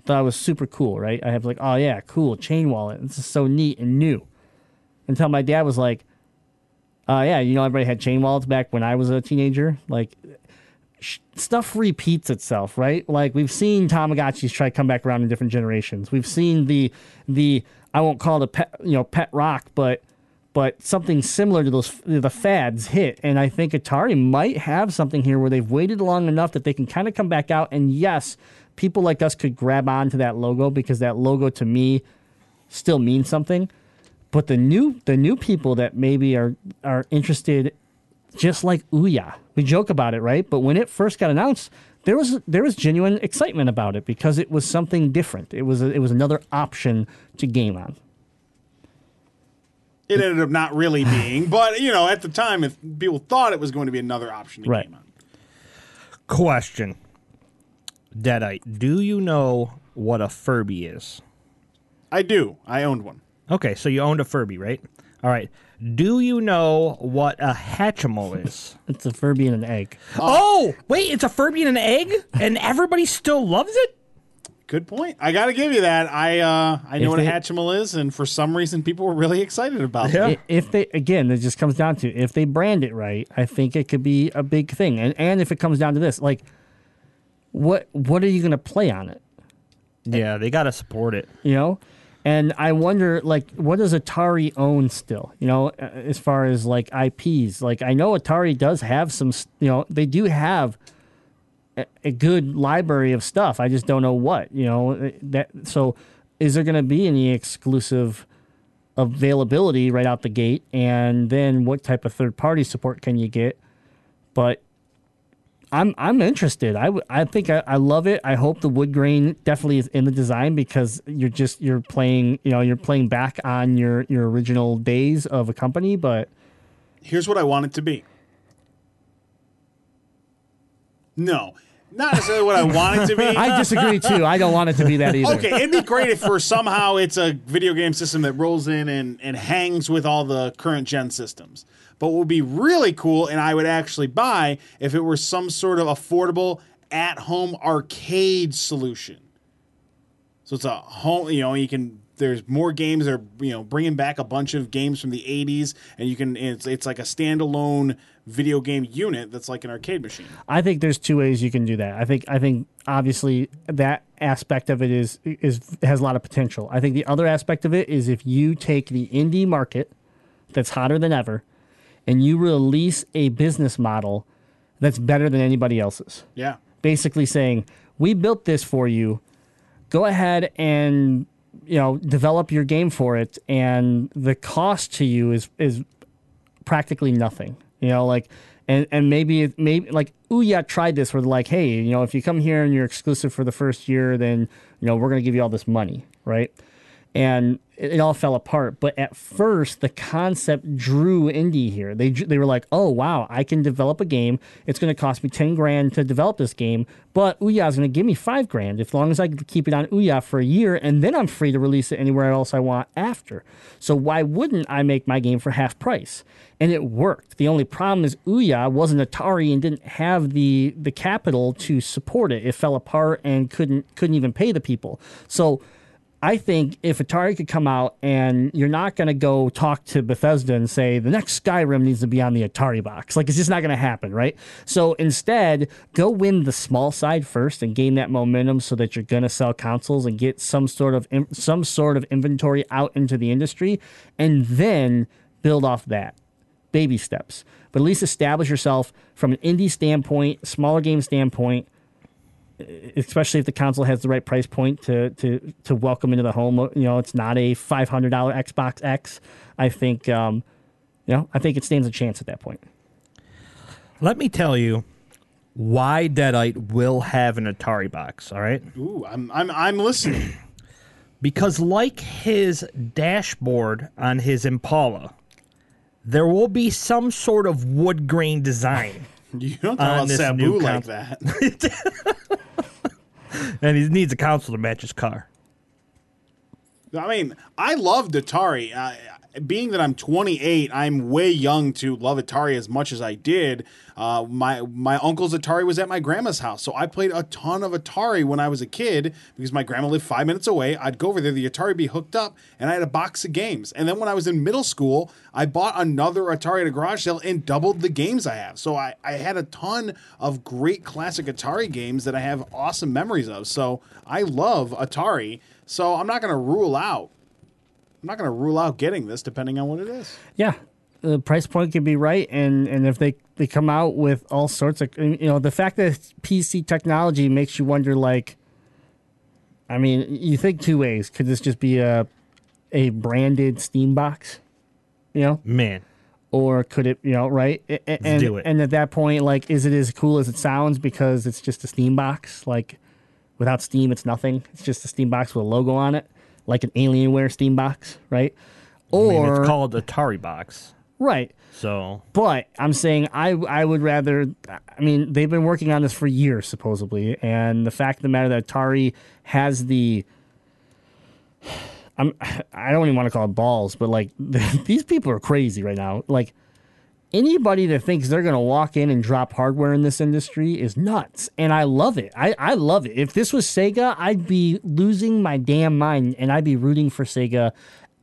Thought it was super cool, right? I have like, oh yeah, cool chain wallet. This is so neat and new. Until my dad was like, uh, yeah, you know, everybody had chain wallets back when I was a teenager. Like, sh- stuff repeats itself, right? Like we've seen Tamagotchis try to come back around in different generations. We've seen the the I won't call it a pet, you know, pet rock, but but something similar to those the fads hit, and I think Atari might have something here where they've waited long enough that they can kind of come back out. And yes, people like us could grab onto that logo because that logo to me still means something. But the new the new people that maybe are are interested just like Ouya. We joke about it, right? But when it first got announced, there was there was genuine excitement about it because it was something different. It was a, it was another option to game on. It ended up not really being, but you know, at the time, if people thought it was going to be another option to Right. game on. Question. Deadite, do you know what a Furby is? I do. I owned one. Okay, so you owned a Furby, right? All right. Do you know what a Hatchimal is? It's a Furby and an egg. oh, wait, it's a Furby and an egg, and everybody still loves it. Good point. I got to give you that. I uh, I know If what a Hatchimal is, and for some reason, people were really excited about Yeah. it. I- If they again, it just comes down to if they brand it right, I think it could be a big thing. And and if it comes down to this, like, what what are you going to play on it? Yeah, they got to support it. you know and i wonder like what does atari own still you know as far as like ips like i know atari does have some you know they do have a, a good library of stuff. I just don't know what you know uh, that so is there going to be any exclusive availability right out the gate? And then what type of third party support can you get? But I'm I'm interested. I, w- I think I, I love it. I hope the wood grain definitely is in the design because you're just you're playing you know you're playing back on your your original days of a company. But Here's what I want it to be. No, not necessarily what I want it to be. I disagree too. I don't want it to be that either. Okay, it'd be great if for somehow it's a video game system that rolls in and, and hangs with all the current gen systems. But what would be really cool, and I would actually buy, if it were some sort of affordable at home arcade solution. So it's a home, you know, you can. There's more games. They're you know bringing back a bunch of games from the '80s, and you can. It's it's like a standalone video game unit that's like an arcade machine. I think there's two ways you can do that. I think I think obviously that aspect of it is is has a lot of potential. I think the other aspect of it is if you take the indie market that's hotter than ever and you release a business model that's better than anybody else's. Yeah, Basically saying, "We built this for you. Go ahead and you know, develop your game for it and the cost to you is is practically nothing. You know, like and and maybe maybe like Ouya tried this where they're like, hey, you know, if you come here and you're exclusive for the first year, then you know we're gonna give you all this money, right? And it, it all fell apart. But at first, the concept drew indie here. They they were like, oh wow, I can develop a game. It's gonna cost me ten grand to develop this game, but Ouya is gonna give me five grand as long as I keep it on Ouya for a year, and then I'm free to release it anywhere else I want after. So why wouldn't I make my game for half price? and it worked. The only problem is Ouya wasn't Atari and didn't have the the capital to support it. It fell apart and couldn't couldn't even pay the people. So I think if Atari could come out and you're not going to go talk to Bethesda and say the next Skyrim needs to be on the Atari box, like it's just not going to happen, right? So instead, go win the small side first and gain that momentum so that you're going to sell consoles and get some sort of some sort of inventory out into the industry, and then build off that baby steps. But at least establish yourself from an indie standpoint, smaller game standpoint especially if the console has the right price point to to to welcome into the home. You know, it's not a five hundred dollar Xbox X. I think, um, you know, I think it stands a chance at that point. Let me tell you why Deadite will have an Atari box. All right, Ooh, I'm I'm I'm listening. because like his dashboard on his Impala, there will be some sort of wood grain design. You don't On talk about Sabu like that. and he needs a console to match his car. I mean, I loved Atari. Uh, being that I'm 28, I'm way young to love Atari as much as I did. Uh, my my uncle's Atari was at my grandma's house, so I played a ton of Atari when I was a kid because my grandma lived five minutes away. I'd go over there, the Atari be hooked up, and I had a box of games. And then when I was in middle school, I bought another Atari at a garage sale and doubled the games I have. So I, I had a ton of great classic Atari games that I have awesome memories of. So I love Atari. So I'm not going to rule out I'm not going to rule out getting this depending on what it is. Yeah, the price point could be right, and and if they they come out with all sorts of you know the fact that PC technology makes you wonder like. I mean, you think two ways. Could this just be a a branded Steam box? You know, Man, or could it, you know, right? A- a- And, do it. and at that point, like, is it as cool as it sounds because it's just a Steam box? Like, without Steam, it's nothing. It's just a Steam box with a logo on it, like an Alienware Steam box, right? I mean, Or it's called Atari box. right. So But I'm saying I I would rather. I mean, they've been working on this for years supposedly, and the fact of the matter that Atari has the. I'm. I don't even want to call it balls, but like these people are crazy right now. Like anybody that thinks they're gonna walk in and drop hardware in this industry is nuts, and I love it. I I love it. If this was Sega, I'd be losing my damn mind, and I'd be rooting for Sega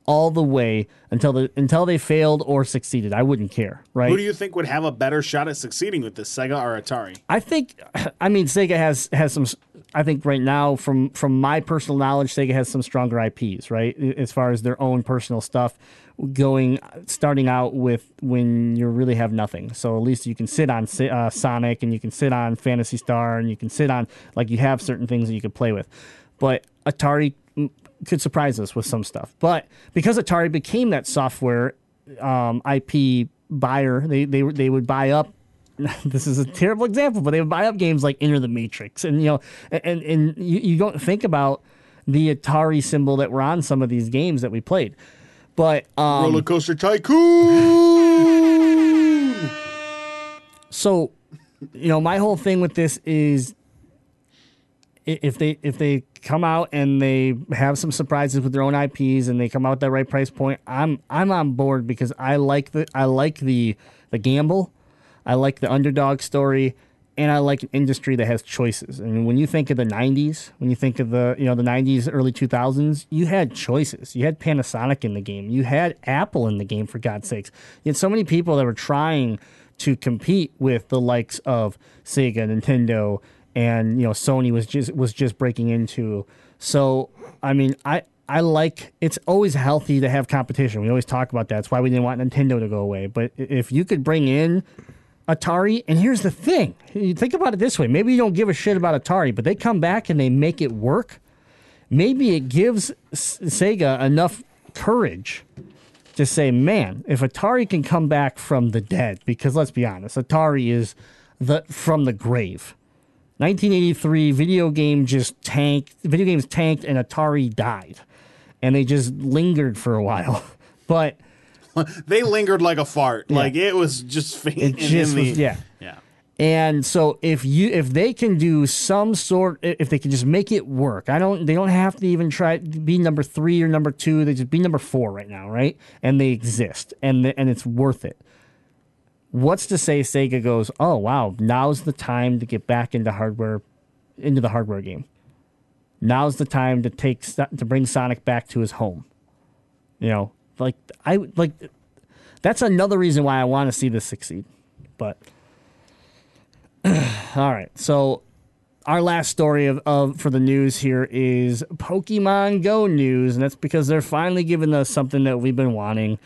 all the way until the until they failed or succeeded. I wouldn't care, right? Who do you think would have a better shot at succeeding with this, Sega or Atari? I think, I mean, Sega has has some. I think right now, from from my personal knowledge, Sega has some stronger IPs, right? As far as their own personal stuff, going starting out with when you really have nothing. So at least you can sit on uh, Sonic and you can sit on Phantasy Star and you can sit on like you have certain things that you could play with. But Atari could surprise us with some stuff. But because Atari became that software um, IP buyer, they they they would buy up. This is a terrible example, but they would buy up games like Enter the Matrix, and you know, and and you, you don't think about the Atari symbol that were on some of these games that we played. But um, Roller Coaster Tycoon. so you know my whole thing with this is if they if they come out and they have some surprises with their own IPs and they come out at that right price point, I'm I'm on board because I like the I like the the gamble, I like the underdog story, and I like an industry that has choices. I mean, when you think of the '90s, when you think of the you know the '90s, early 2000s, you had choices. You had Panasonic in the game. You had Apple in the game. For God's sakes, you had so many people that were trying to compete with the likes of Sega, Nintendo, and you know Sony was just was just breaking into. So I mean, I I like it's always healthy to have competition. We always talk about that. That's why we didn't want Nintendo to go away. But if you could bring in Atari, and here's the thing: you think about it this way. Maybe you don't give a shit about Atari, but they come back and they make it work. Maybe it gives Sega enough courage to say, man, if Atari can come back from the dead, because let's be honest, Atari is the from the grave. 1983 video game just tanked. Video games tanked, and Atari died, and they just lingered for a while. But They lingered like a fart. Like it was just faint. it just was yeah. Yeah. And so if you if they can do some sort if they can just make it work. I don't they don't have to even try to be number 3 or number 2, they just be number 4 right now, right? And they exist and and it's worth it. What's to say Sega goes, "Oh, wow, now's the time to get back into hardware into the hardware game." now's the time to take to bring Sonic back to his home. You know, like I like that's another reason why I want to see this succeed. But all right, so our last story of, of for the news here is Pokemon Go news, and that's because they're finally giving us something that we've been wanting.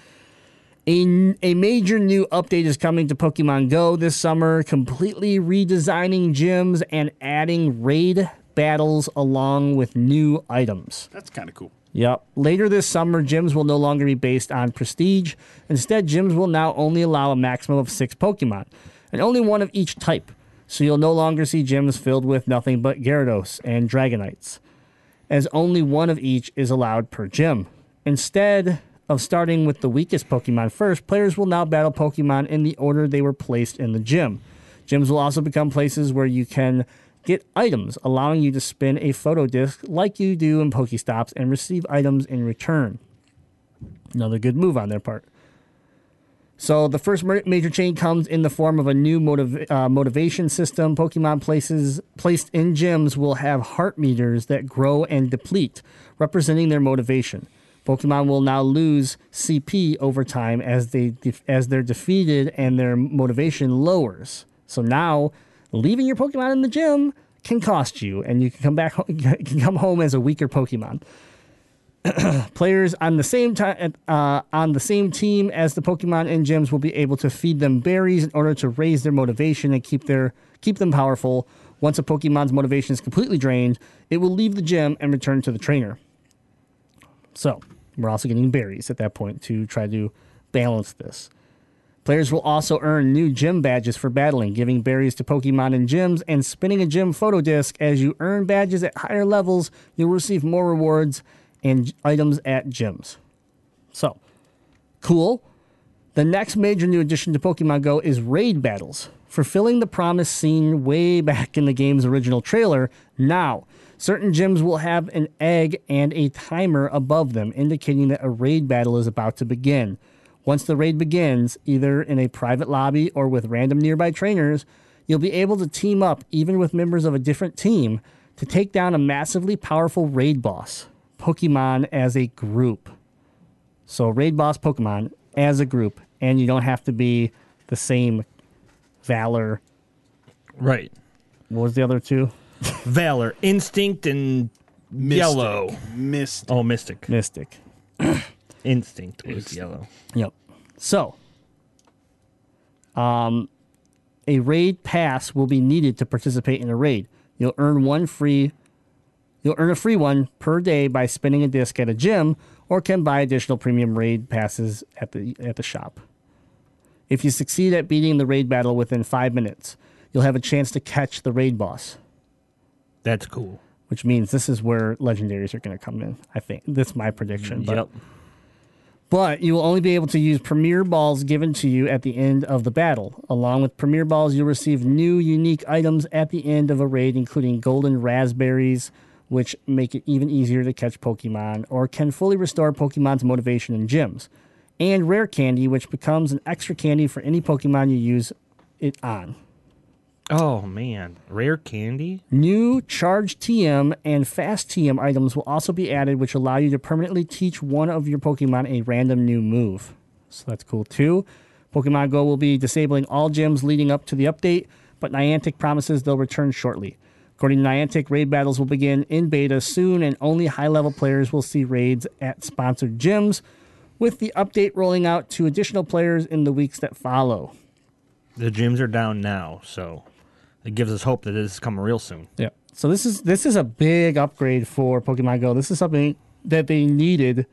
A, a major new update is coming to Pokemon Go this summer, completely redesigning gyms and adding raid battles along with new items. That's kind of cool. Yep. Later this summer, gyms will no longer be based on prestige. Instead, gyms will now only allow a maximum of six Pokemon, and only one of each type. So you'll no longer see gyms filled with nothing but Gyarados and Dragonites, as only one of each is allowed per gym. Instead of starting with the weakest Pokemon first, players will now battle Pokemon in the order they were placed in the gym. Gyms will also become places where you can get items, allowing you to spin a photo disc like you do in Pokestops and receive items in return. Another good move on their part. So the first major change comes in the form of a new motiv- uh, motivation system. Pokemon places placed in gyms will have heart meters that grow and deplete, representing their motivation. Pokemon will now lose CP over time as they as they're defeated and their motivation lowers. So now, leaving your Pokemon in the gym can cost you, and you can come back can come home as a weaker Pokemon players on the same time uh, on the same team as the Pokemon in gyms will be able to feed them berries in order to raise their motivation and keep their keep them powerful. Once a Pokemon's motivation is completely drained, it will leave the gym and return to the trainer. So we're also getting berries at that point to try to balance this. Players will also earn new gym badges for battling, giving berries to Pokemon in gyms and spinning a gym photo disc. As you earn badges at higher levels, you'll receive more rewards and items at gyms. So, cool. The next major new addition to Pokemon Go is raid battles. Fulfilling the promise seen way back in the game's original trailer, now certain gyms will have an egg and a timer above them, indicating that a raid battle is about to begin. Once the raid begins, either in a private lobby or with random nearby trainers, you'll be able to team up, even with members of a different team, to take down a massively powerful raid boss. Pokemon as a group. So, raid boss Pokemon as a group, and you don't have to be the same Valor. Right. What was the other two? Valor, Instinct, and Mystic. Yellow. Mystic. Oh, Mystic. Mystic. Instinct was yellow. Yep. So, um, a raid pass will be needed to participate in a raid. You'll earn one free. You'll earn a free one per day by spinning a disc at a gym, or can buy additional premium raid passes at the at the shop. If you succeed at beating the raid battle within five minutes, you'll have a chance to catch the raid boss. That's cool. Which means this is where legendaries are going to come in. I think that's my prediction. But Yep. But you will only be able to use Premier Balls given to you at the end of the battle. Along with Premier Balls, you'll receive new unique items at the end of a raid, including golden raspberries, which make it even easier to catch Pokemon, or can fully restore Pokemon's motivation in gyms. And rare candy, which becomes an extra candy for any Pokemon you use it on. Oh man, rare candy. New Charge TM and Fast TM items will also be added, which allow you to permanently teach one of your Pokemon a random new move. So that's cool too. Pokemon Go will be disabling all gyms leading up to the update, but Niantic promises they'll return shortly. According to Niantic, raid battles will begin in beta soon, and only high level players will see raids at sponsored gyms, with the update rolling out to additional players in the weeks that follow. The gyms are down now, so it gives us hope that this is coming real soon. Yeah. So this is this is a big upgrade for Pokemon Go. This is something that they needed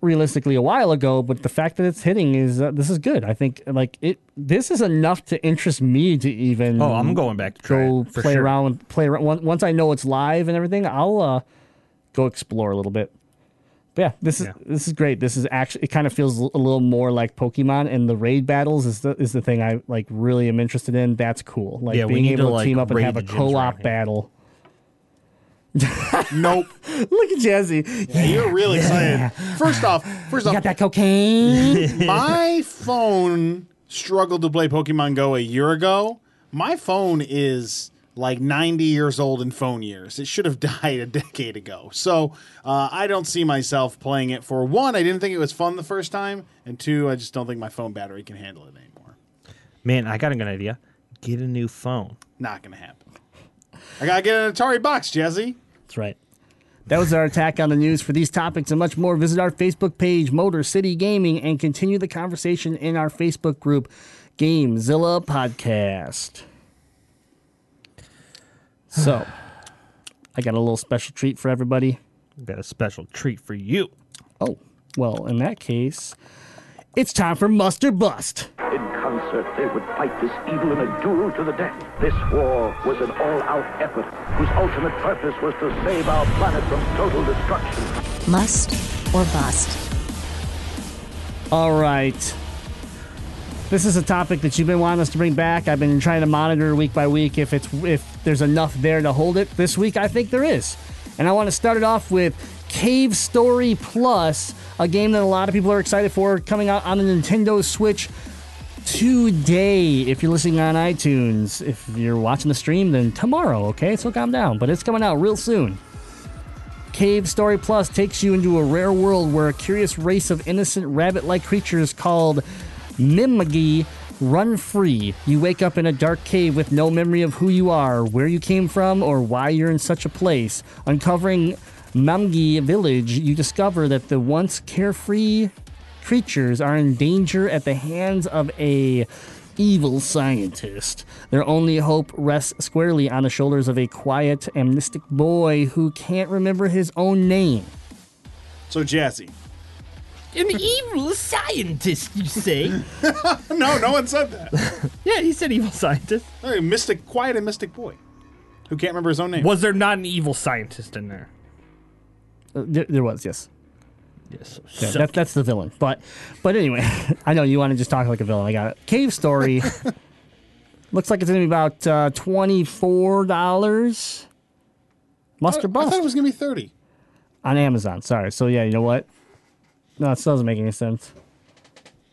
realistically a while ago, but the fact that it's hitting is uh, this is good. I think like it this is enough to interest me to even Oh, I'm going back to go play sure. around play around Once- once I know it's live and everything, I'll uh go explore a little bit. But yeah, this is Yeah. this is great. This is actually it kind of feels a little more like Pokemon and the raid battles is the is the thing I like really am interested in. That's cool. Like Yeah, we being need able to, like, team up and have a the co-op battle. Nope. Look at Jazzy. Yeah, you're really excited. First off, first You off, got that cocaine? my phone struggled to play Pokemon Go a year ago. My phone is like 90 years old in phone years. It should have died a decade ago. So uh, I don't see myself playing it for one. I didn't think it was fun the first time, and two, I just don't think my phone battery can handle it anymore. Man, I got a good idea. Get a new phone. Not gonna happen. I gotta get an Atari box, Jesse. That's right. That was our attack on the news. For these topics and much more, visit our Facebook page, Motor City Gaming, and continue the conversation in our Facebook group, Gamezilla Podcast. So, I got a little special treat for everybody. Got a special treat for you. Oh, well, in that case, it's time for Must or Bust. In concert, they would fight this evil in a duel to the death. This war was an all-out effort whose ultimate purpose was to save our planet from total destruction. Must or bust. All right. This is a topic that you've been wanting us to bring back. I've been trying to monitor week by week if it's if there's enough there to hold it. This week I think there is. And I want to start it off with Cave Story Plus, a game that a lot of people are excited for coming out on the Nintendo Switch today. If you're listening on iTunes, if you're watching the stream, then tomorrow, okay? So calm down, but it's coming out real soon. Cave Story Plus takes you into a rare world where a curious race of innocent rabbit like creatures called Mimiga run free. You wake up in a dark cave with no memory of who you are, where you came from, or why you're in such a place. Uncovering Mimiga village, you discover that the once carefree creatures are in danger at the hands of a evil scientist. Their only hope rests squarely on the shoulders of a quiet and mystic boy who can't remember his own name. So Jazzy. An evil scientist, you say? No, no one said that. yeah, he said evil scientist. No, mystic, quiet and mystic boy, who can't remember his own name. Was there not an evil scientist in there? Uh, there, there was, yes. Yes. Yeah, that, that's the villain. But but anyway, I know you want to just talk like a villain. I got it. Cave Story. looks like it's going to be about uh, $24. Must or I thought it was gonna be 30. on Amazon. Sorry. So yeah, you know what? No, it still doesn't make any sense.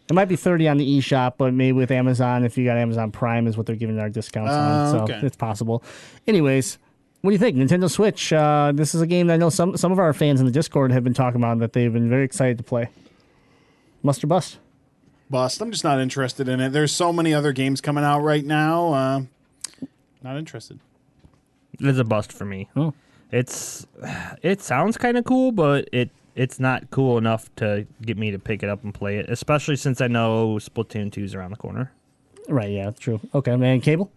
It might be 30 on the eShop, but maybe with Amazon, if you got Amazon Prime, is what they're giving our discounts on. Uh, So okay. it's possible. Anyways, what do you think? Nintendo Switch. Uh, this is a game that I know some some of our fans in the Discord have been talking about that they've been very excited to play. Must or bust? Bust. I'm just not interested in it. There's so many other games coming out right now. Uh, not interested. It's a bust for me. Oh. It's it sounds kind of cool, but it it's not cool enough to get me to pick it up and play it, especially since I know Splatoon 2 is around the corner. Right. Yeah. that's True. Okay, man. Cable.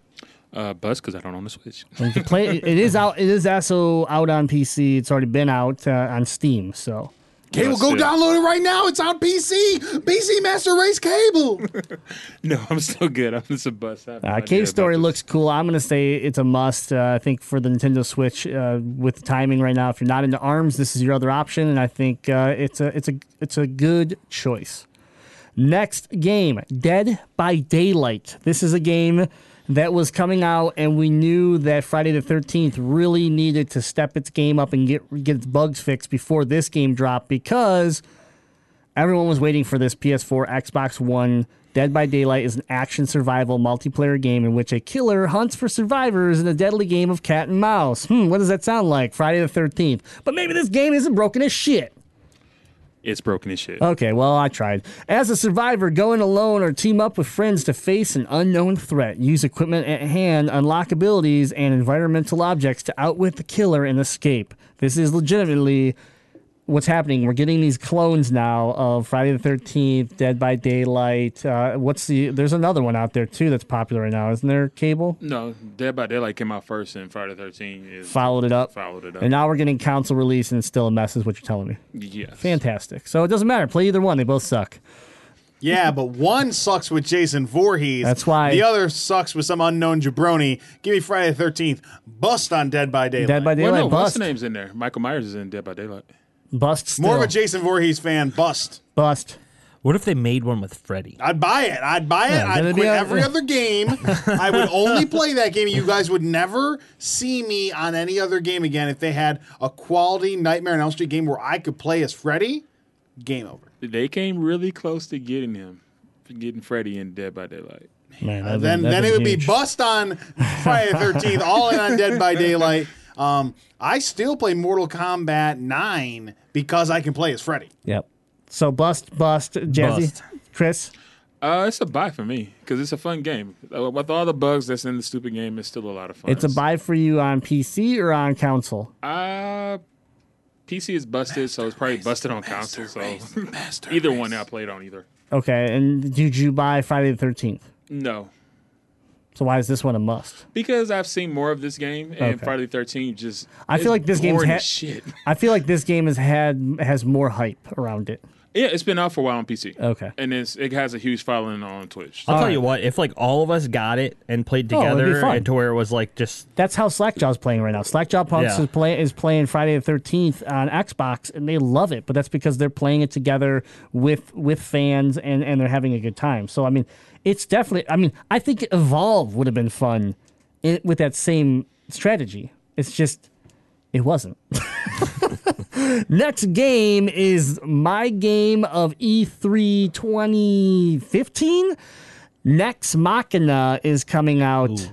Uh, bust because I don't own the Switch. You can play. it is out. It is also out on PC. It's already been out uh, on Steam. So Cable, Yes, go yeah. download it right now. It's on PC. PC Master Race Cable. no, I'm still good. I'm just a bust. I have no Uh, Cave about Story this. looks cool. I'm gonna say it's a must. Uh, I think for the Nintendo Switch, uh, with the timing right now, if you're not into Arms, this is your other option, and I think uh, it's a it's a it's a good choice. Next game, Dead by Daylight. This is a game that was coming out, and we knew that Friday the 13th really needed to step its game up and get get its bugs fixed before this game dropped because Everyone was waiting for this PS4, Xbox One. Dead by Daylight is an action survival multiplayer game in which a killer hunts for survivors in a deadly game of cat and mouse. Hmm, what does that sound like? Friday the 13th. But maybe this game isn't broken as shit. It's broken as shit. Okay, well, I tried. As a survivor, go in alone or team up with friends to face an unknown threat. Use equipment at hand, unlock abilities, and environmental objects to outwit the killer and escape. This is legitimately what's happening. We're getting these clones now of Friday the 13th, Dead by Daylight. Uh, what's the. There's another one out there, too, that's popular right now, isn't there, Cable? No, Dead by Daylight came out first, and Friday the 13th Followed it up. Followed it up. And now we're getting Council release, and it's still a mess, is what you're telling me. yes. Fantastic. So it doesn't matter. Play either one. They both suck. yeah, but one sucks with Jason Voorhees. That's why- The other sucks with some unknown jabroni. Give me Friday the 13th. Bust on Dead by Daylight. Dead by Daylight. Well, Daylight, no, what's bust. the name's in there? Michael Myers is in Dead by Daylight. Bust still. More of a Jason Voorhees fan. Bust. Bust. What if they made one with Freddy? I'd buy it. I'd buy it. Yeah, I'd that'd quit be a- every other game. I would only play that game. You guys would never see me on any other game again if they had a quality Nightmare on Elm Street game where I could play as Freddy. Game over. They came really close to getting him, getting Freddy in Dead by Daylight. Man, Uh, then been- then it would been be bust on Friday the Thirteenth, all in on Dead by Daylight. Um, I still play Mortal Kombat Nine because I can play as Freddy. Yep. So bust, bust, Jazzy, Bust. Chris. Uh, it's a buy for me because it's a fun game. Uh, With all the bugs that's in the stupid game, it's still a lot of fun. It's a buy for you on PC or on console. Uh, PC is busted, so it's probably busted on console. So either one I played on either. Okay, and did you buy Friday the Thirteenth? No, So why is this one a must? because I've seen more of this game, and Okay. Friday the Thirteenth just. I feel like this game's ha- shit. I feel like this game has had has more hype around it. Yeah, it's been out for a while on PC. Okay. and it's it has a huge following on Twitch. I'll All tell right. you what, if like all of us got it and played Oh, it'd be together fun. and to where it was like just That's how Slackjaw's playing right now. Slackjaw Punks Yeah. is play is playing Friday the Thirteenth on Xbox, and they love it. But that's because they're playing it together with with fans, and and they're having a good time. So I mean, it's definitely. I mean, I think Evolve would have been fun with that same strategy. It's just it wasn't. Next game is my game of E E3 2015. Nex Machina is coming out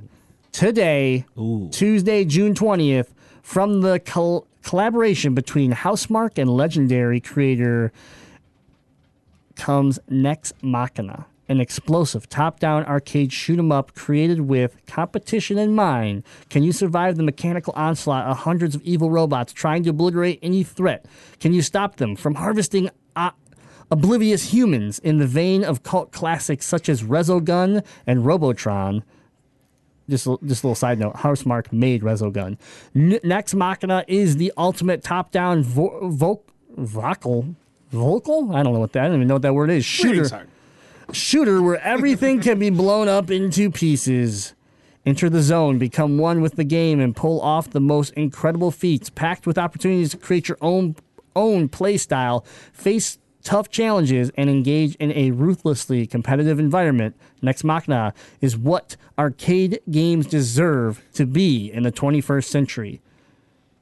today, Tuesday, June 20th, from the col- collaboration between Housemarque and legendary creator comes Nex Machina, an explosive top-down arcade shoot 'em up created with competition in mind. Can you survive the mechanical onslaught of hundreds of evil robots trying to obliterate any threat? Can you stop them from harvesting uh, oblivious humans in the vein of cult classics such as Resogun and Robotron? just a, just a little side note, Housemarque made Resogun. N- Nex Machina is the ultimate top-down vo- vo- vocal vocal. I don't know what that. I don't even know what that word is. Shooter. Shooter where everything can be blown up into pieces. Enter the zone, become one with the game, and pull off the most incredible feats, packed with opportunities to create your own own play style, face tough challenges, and engage in a ruthlessly competitive environment. Nex Machina is what arcade games deserve to be in the 21st century.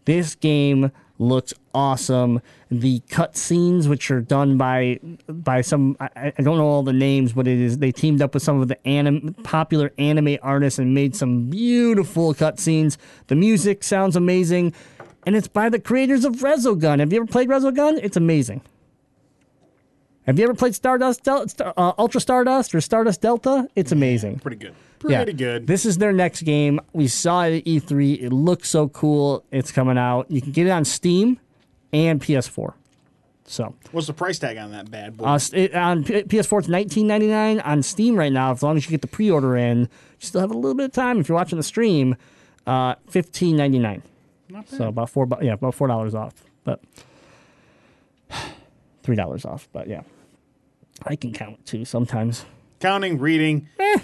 This game looks awesome. The cutscenes, which are done by by some I, I don't know all the names, but it is they teamed up with some of the anim, popular anime artists and made some beautiful cutscenes. The music sounds amazing, and it's by the creators of Resogun. Have you ever played Resogun? It's amazing. Have you ever played Stardust Del- Star, uh, Ultra Stardust or Stardust Delta? It's amazing. Pretty good. Pretty good. This is their next game. We saw it at E3. It looks so cool. It's coming out. You can get it on Steam and PS4. So What's the price tag on that bad boy? uh, it, on P- PS4, it's nineteen ninety nine. On Steam right now, as long as you get the pre order in, you still have a little bit of time. If you're watching the stream, uh, fifteen ninety nine. So about four, bu- yeah, about four dollars off, but three dollars off. But yeah, I can count too sometimes. Counting, reading, Eh.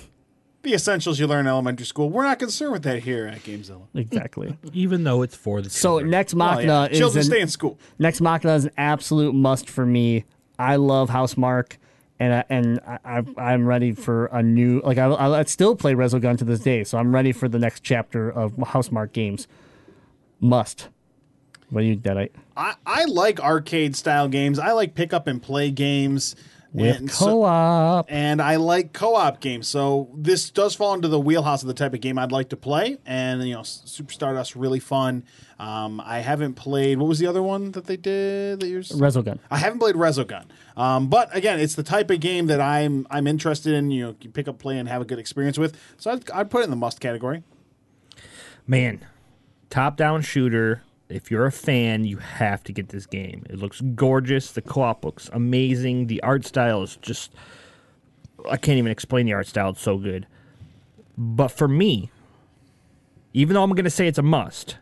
The essentials you learn in elementary school. We're not concerned with that here at Gamezilla. Exactly. even though it's for the so children. next Machina yeah. is Children an- stay in school. Nex Machina is an absolute must for me. I love Housemarque, and I, and I, I, I'm ready for a new. Like I, I, I still play Resogun to this day, so I'm ready for the next chapter of Housemarque games. Must. What do you, Deadite? I, I like arcade style games. I like pick up and play games. With and co-op. and I like co-op games. So this does fall into the wheelhouse of the type of game I'd like to play. And you know, Super Stardust really fun. Um, I haven't played. What was the other one that they did? That you're Resogun. I haven't played Resogun. Um, but again, it's the type of game that I'm I'm interested in. You know, you pick up, play, and have a good experience with. So I'd, I'd put it in the must category. man, top down shooter. If you're a fan, you have to get this game. It looks gorgeous. The co-op looks amazing. The art style is just I can't even explain the art style. It's so good. But for me, even though I'm going to say it's a must,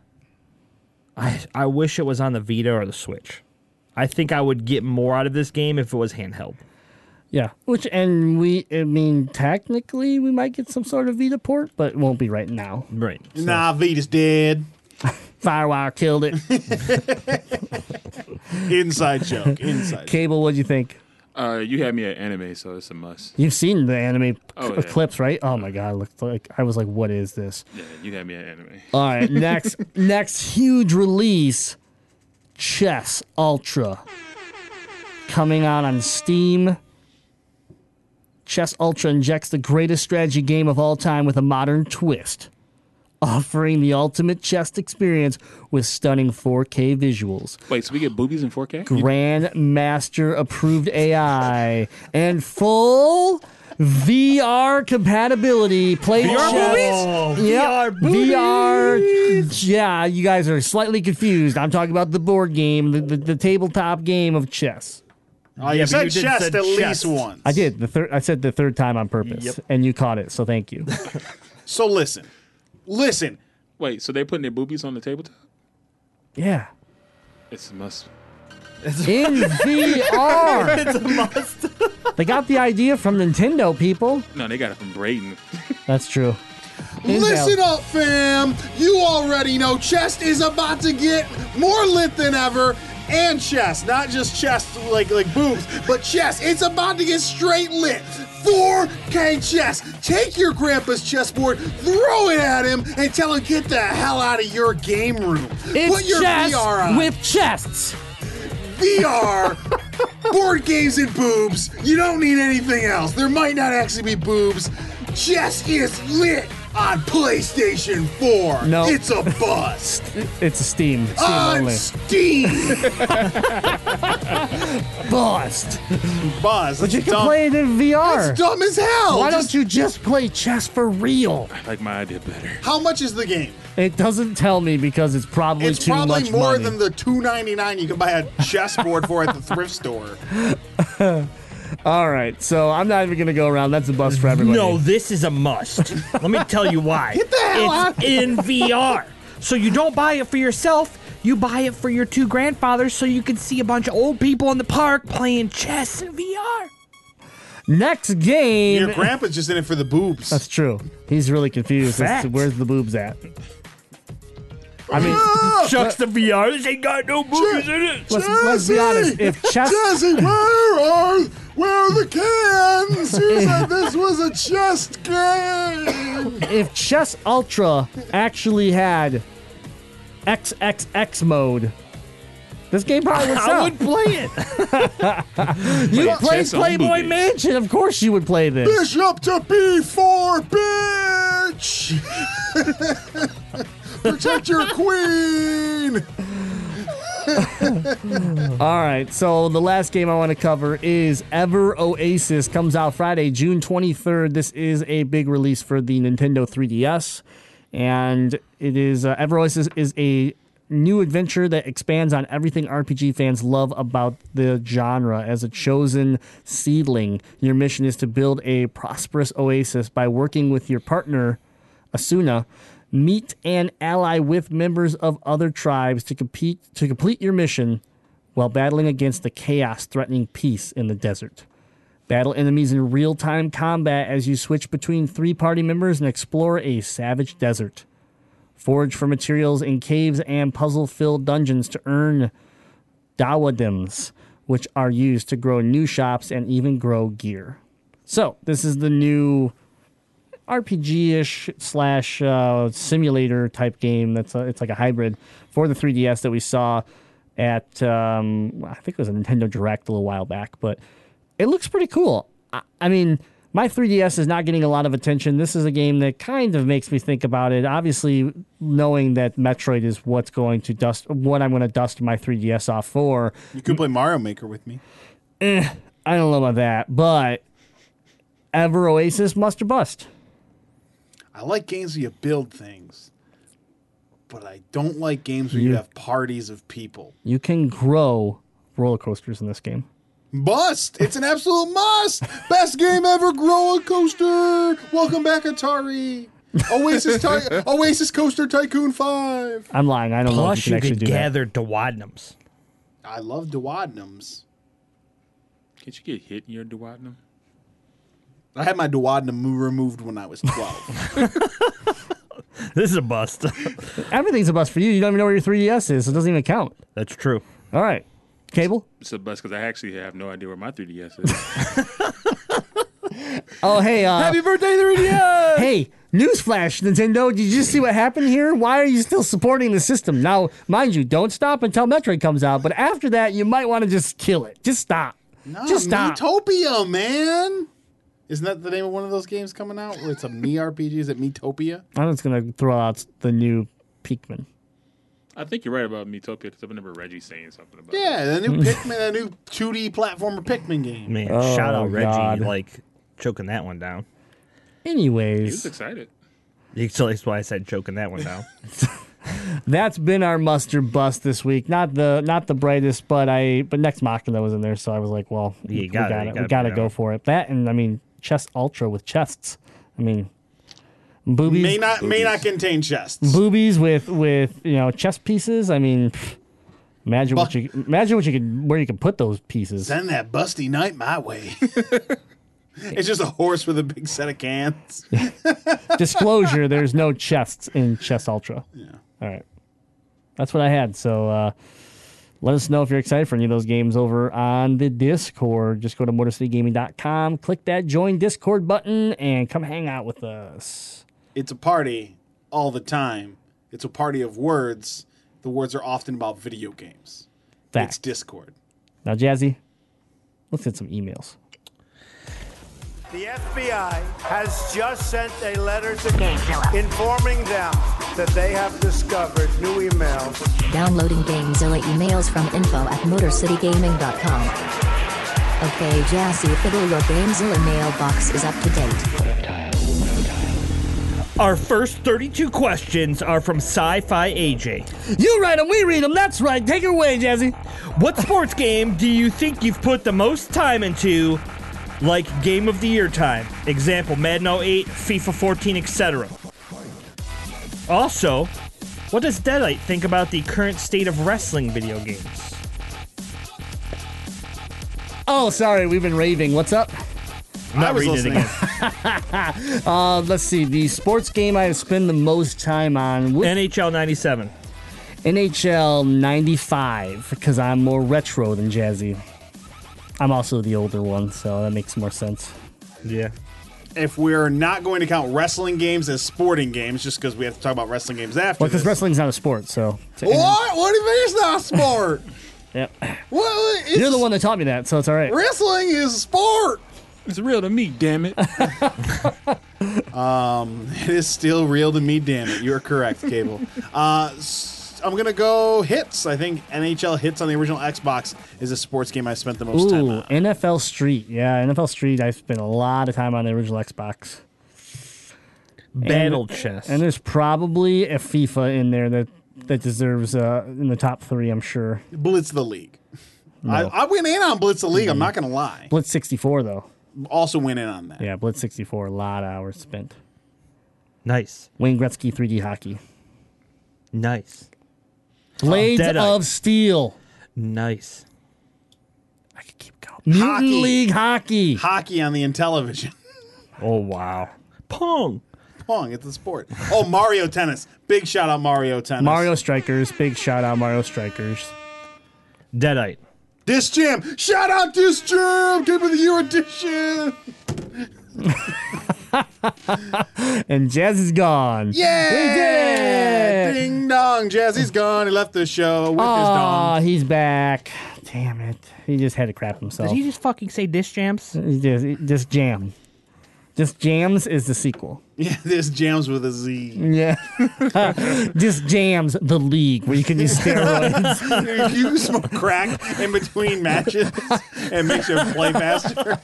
I I wish it was on the Vita or the Switch. I think I would get more out of this game if it was handheld. Yeah. Which and we, I mean, technically we might get some sort of Vita port, but it won't be right now. Right. Nah, Vita's dead. Firewire killed it. Inside joke. Inside. Cable, what'd you think? Uh, you had me at anime, so it's a must. You've seen the anime Oh, cl- yeah. clips, right? Oh my god, looked like I was like, "What is this?" Yeah, you had me at anime. All right, next next huge release, Chess Ultra, coming out on Steam Chess Ultra injects the greatest strategy game of all time with a modern twist, offering the ultimate chess experience with stunning 4K visuals, Wait, so we get boobies in 4K? Grandmaster approved AI, and full VR compatibility. Play VR chess. boobies? Yep. VR boobies. VR. Yeah, you guys are slightly confused. I'm talking about the board game, the, the, the tabletop game of chess. Oh, you Yeah, but said you did chest said at chest. least once. I did the third. I said the third time on purpose, Yep. and you caught it. So thank you. So listen, listen. Wait, so they putting their boobies on the tabletop? yeah, It's a must. in VR. it's a must. they got the idea from Nintendo people. No, they got it from Braden. That's true. Intel. Listen up, fam. You already know chest is about to get more lit than ever. And chest, not just chest like like boobs, but chest. It's about to get straight lit. 4K chess. Take your grandpa's chessboard, throw it at him, and tell him get the hell out of your game room. It's Put your chess VR on. with chests. VR, board games and boobs. You don't need anything else. There might not actually be boobs. Chess is lit on PlayStation 4. No. It's a bust. It's a Steam. Steam on only. Steam. Bust. Buzz. But you it's can dumb. play it in VR. It's dumb as hell. Why Just- don't you just play chess for real? I like my idea better. How much is the game? It doesn't tell me because it's probably It's too probably much more money. than the two ninety nine you can buy a chessboard for at the thrift store. All right, so I'm not even gonna go around. That's a bust for everybody. No, this is a must. Let me tell you why. Get the hell it's in VR. So you don't buy it for yourself. You buy it for your two grandfathers so you can see a bunch of old people in the park playing chess in VR. Next game. Your grandpa's just in it for the boobs. That's true. He's really confused as to Fact. where's the boobs at. I mean, ah! Shucks the VR. This ain't got no movies in it. let's, let's be honest. If chess, Jesse, where are where are the cans? You said this was a chest game. if Chess Ultra actually had XXX mode, this game probably would I would play it. you Wait, play chess Playboy boobies. Mansion, of course you would play this. Bishop to B4, bitch. Protect your queen. All right, so the last game I want to cover is Ever Oasis. Comes out Friday, June 23rd. This is a big release for the Nintendo 3DS, and it is uh, Ever Oasis is a new adventure that expands on everything RPG fans love about the genre. As a chosen seedling, your mission is to build a prosperous oasis by working with your partner Esna, meet and ally with members of other tribes to compete to complete your mission while battling against the chaos threatening peace in the desert. Battle enemies in real-time combat as you switch between three party members and explore a savage desert. Forage for materials in caves and puzzle-filled dungeons to earn dewadems, which are used to grow new shops and even grow gear. So, this is the new RPG-ish slash uh, simulator type game. That's a, it's like a hybrid for the 3DS that we saw at um, I think it was a Nintendo Direct a little while back, but it looks pretty cool. I, I mean, my 3DS is not getting a lot of attention. This is a game that kind of makes me think about it. Obviously, knowing that Metroid is what's going to dust what I'm going to dust my 3DS off for. You could play Mario Maker with me. I don't know about that, but Ever Oasis must or bust. I like games where you build things, but I don't like games where you, You- have parties of people. You can grow roller coasters in this game. Must! It's an absolute must! Best game ever, Grow a Coaster! Welcome back, Atari! Oasis Ty- Oasis Coaster Tycoon 5! I'm lying. I don't know if Plus, you you can actually could do that. gather Dowadnums. I love Duodenums. Can't you get hit in your duodenum? I had my duodenum removed when I was 12. This is a bust. Everything's a bust for you. You don't even know where your 3DS is. So it doesn't even count. That's true. All right. Cable? It's a bust because I actually have no idea where my 3DS is. Oh, hey. Uh, Happy birthday, 3DS! hey, newsflash, Nintendo. Did you just see what happened here? Why are you still supporting the system? Now, mind you, don't stop until Metroid comes out. But after that, you might want to just kill it. Just stop. No, just stop. Miitopia, man! Isn't that the name of one of those games coming out? Where it's a me RPG? Is it Miitopia? I'm just gonna throw out the new Pikmin. I think you're right about Miitopia because I remember Reggie saying something about it. Yeah, the new Pikmin, the new 2D platformer Pikmin game. Man, Oh, shout out oh, Reggie, God. like choking that one down. Anyways, He was Anyways, excited. So that's why I said choking that one down. that's been our muster bust this week. Not the not the brightest, but I but next Machina was in there, so I was like, well, Yeah, you we gotta- gotta, you we gotta gotta go on. for it. That and I mean, chest ultra with chests. I mean, boobies. May not may not contain chests. boobies with with you know chest pieces. I mean, pff, imagine what Bu- you imagine what you could where you could put those pieces. Send that busty night my way. it's just a horse with a big set of cans. Disclosure: There's no chests in Chest Ultra. Yeah. All right. That's what I had. So uh, let us know if you're excited for any of those games over on the Discord. Just go to MotorCityGaming.com, click that join Discord button, and come hang out with us. It's a party all the time. It's a party of words. The words are often about video games. It's Discord. Now, Jazzy, let's get some emails. The FBI has just sent a letter to Gamezilla. informing them that they have discovered new emails Downloading GameZilla emails from info at MotorCityGaming.com. Okay, Jazzy Fiddle, your GameZilla mailbox is up to date. Our first 32 questions are from Sci Fi AJ. You write them, we read them. That's right. Take it away, Jazzy. What sports game do you think you've put the most time into, like Game of the Year time? Example Madden 08, FIFA 14, etc. Also, what does Deadite think about the current state of wrestling video games? Oh, sorry. We've been raving. What's up? I'm not I was reading it listening. again. Uh, let's see. The sports game I have spent the most time on. Which, NHL 97. NHL 95 because I'm more retro than Jazzy. I'm also the older one, so that makes more sense. Yeah. If we're not going to count wrestling games as sporting games, just because we have to talk about wrestling games after Well, because this. wrestling's not a sport, so. What? What do you mean it's not a sport? Yep. Well, It's, You're the one that taught me that, so it's all right. Wrestling is a sport. It's real to me, damn it. um, It is still real to me, damn it. You're correct, Cable. uh, s- I'm gonna go hits. I think NHL hits on the original Xbox is a sports game I spent the most time on. NFL Street. Yeah, NFL Street. I spent a lot of time on the original Xbox. Battle chess. And there's probably a FIFA in there that that deserves uh, in the top three. I'm sure. Blitz the League. I, I went in on Blitz the League. I'm not gonna lie. Blitz 64 though. Also went in on that. Yeah, Blitz 64. A lot of hours spent. nice. Wayne Gretzky 3D hockey. Nice. Oh. Blades Deadeye. of Steel. Nice. I could keep going. Mutant Hockey. League hockey. Hockey on the Intellivision. Oh, wow. Pong. Pong, it's a sport. Oh, Mario Tennis. Big shout out Mario Tennis. Mario Strikers. Big shout out Mario Strikers. Deadite. Disc Jam. Shout out Disc Jam. Game of the Year edition. And Jazz is gone. Yeah. We did it! Ding dong. Jazzy's gone. He left the show with his Aw, dong. he's back. Damn it. He just had to crap himself. Did he just fucking say dish jams? He just, he just jam. Just jams is the sequel. Yeah, this jams with a Z. Yeah. just jams the league where you can use steroids. you smoke crack in between matches and makes you play faster.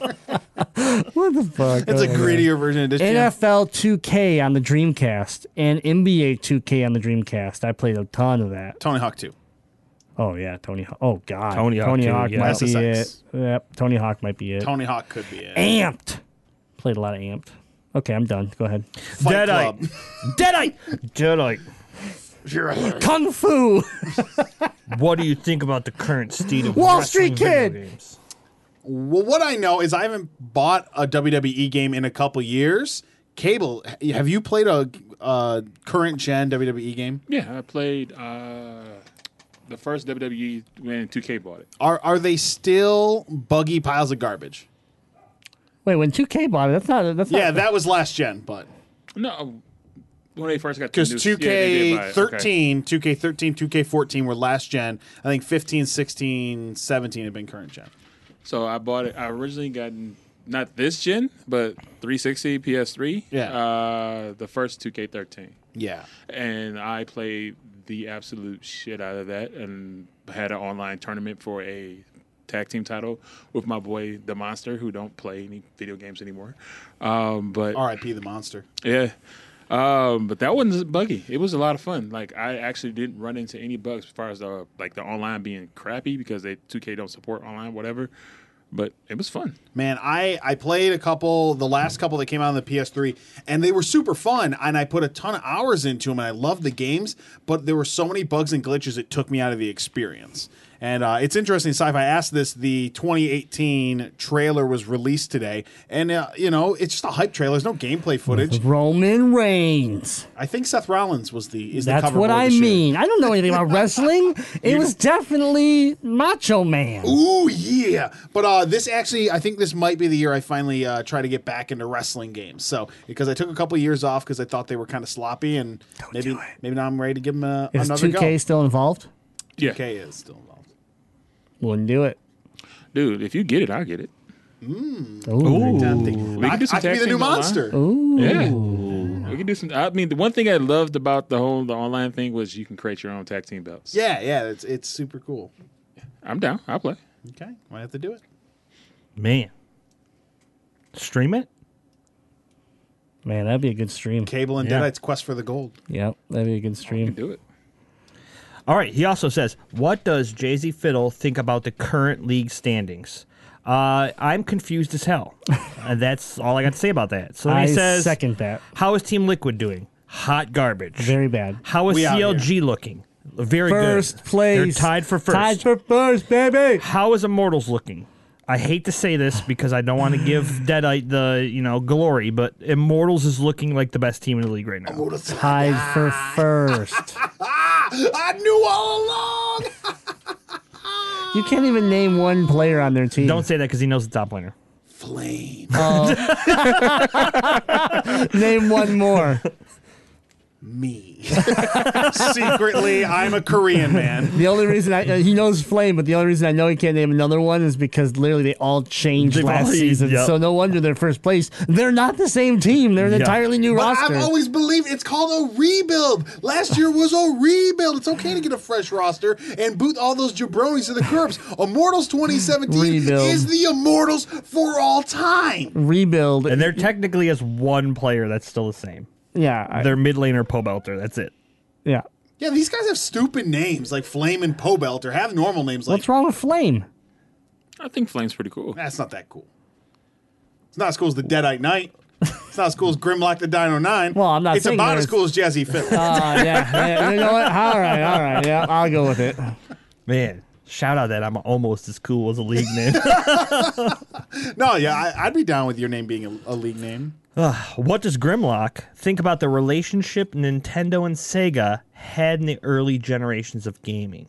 what the fuck? It's a man. grittier version of Disc Jam. NFL 2K on the Dreamcast and NBA 2K on the Dreamcast. I played a ton of that. Tony Hawk 2. Oh yeah, Tony Hawk. Oh god, Tony Hawk Tony too, Hawk yeah. might be it. Yep, Tony Hawk might be it. Tony Hawk could be it. Amped. Played a lot of Amped. Okay, I'm done. Go ahead. Fight Deadite. Club. Deadite. Deadite. Kung Fu. What do you think about the current state of Wall Street Kid. games? Well, what I know is I haven't bought a WWE game in a couple years. Cable, have you played a uh, current gen WWE game? Yeah, I played uh, the first WWE when 2K bought it. Are are they still buggy piles of garbage? Wait, when 2K bought it, that's not. That's Yeah, not, that was last gen, but No, when they first got because the new- yeah, they did buy it. Okay. 2K13, 2K13, 2K14 were last gen. I think 15, 16, 17 have been current gen. So I bought it. I originally got not this gen, but 360, PS3. Yeah. Uh, the first 2K13. Yeah. and I played the absolute shit out of that and had an online tournament for a tag team title with my boy the monster who don't play any video games anymore um, but R.I.P. the monster. yeah um, but that wasn't buggy it was a lot of fun like i actually didn't run into any bugs as far as the like the online being crappy because they 2k don't support online whatever but it was fun Man, I I played a couple, the last couple that came out on the PS3, and they were super fun. And I put a ton of hours into them, and I loved the games. But there were so many bugs and glitches it took me out of the experience. And uh, it's interesting, Sci-Fi asked this. The 2018 trailer was released today, and uh, you know it's just a hype trailer. There's no gameplay footage. Roman Reigns. I think Seth Rollins was the is the That's cover what boy I this year. mean. I don't know anything about wrestling. It was definitely Macho Man. Ooh yeah! But uh, this actually, I think this might be the year I finally uh, try to get back into wrestling games. So because I took a couple years off because I thought they were kind of sloppy, and maybe maybe now I'm ready to give them a, Is another 2K go. still involved? yeah 2K is still involved. Wouldn't do it. dude if you get it i'll get it mm. Ooh. Tempting. We can do some I, I could be the new teams online. monster. Ooh. Yeah. We can do some. I mean, the one thing I loved about the whole the online thing was you can create your own tag team belts. Yeah, yeah, it's it's super cool. I'm down. I'll play. Okay, might have to do it. Man. Stream it? Man, that'd be a good stream. Cable and Yeah. Deadites Quest for the Gold. Yep, that'd be a good You can stream. do it. All right. He also says, "What does Jazzy Fiddle think about the current league standings?" Uh, I'm confused as hell. and that's all I got to say about that. So then I he says, second that. "How is Team Liquid doing? Hot garbage. Very bad. How is We out CLG looking? Very First good. place. They're tied for first. Tied for first, baby. How is Immortals looking? I hate to say this because I don't want to give Deadite the you know glory, but Immortals is looking like the best team in the league right now. Tied for first. I knew all along. You can't even name one player on their team. Don't say that because he knows the top laner. Flame. Oh. name one more. Me. Secretly, I'm a Korean man. The only reason I uh, he knows Flame, but the only reason I know he can't name another one is because literally they all changed They've last all- season. yep. So no wonder they're first place. They're not the same team. They're an Yeah. entirely new But roster. I've always believed it's called a rebuild. Last year was a rebuild. It's okay to get a fresh roster and boot all those jabronis to the curbs. Immortals 2017 Rebuild. is the Immortals for all time. Rebuild. And there technically is one player that's still the same. Yeah, I- Their mid laner Pobelter. That's it. yeah. Yeah, these guys have stupid names like Flame and Pobelt or have normal names like What's wrong with Flame? I think Flame's pretty cool. That's not that cool. It's not as cool as the Deadite Knight. It's not as cool as Grimlock the Dino 9. Well, I'm not It's saying about as cool as Jazzy Fiddle. Uh, yeah, yeah. You know what? All right, all right. Yeah, I'll go with it. Man, shout out that I'm almost as cool as a league name. no, yeah, I, I'd be down with your name being a, a league name. what does Grimlock think about the relationship Nintendo and Sega had in the early generations of gaming?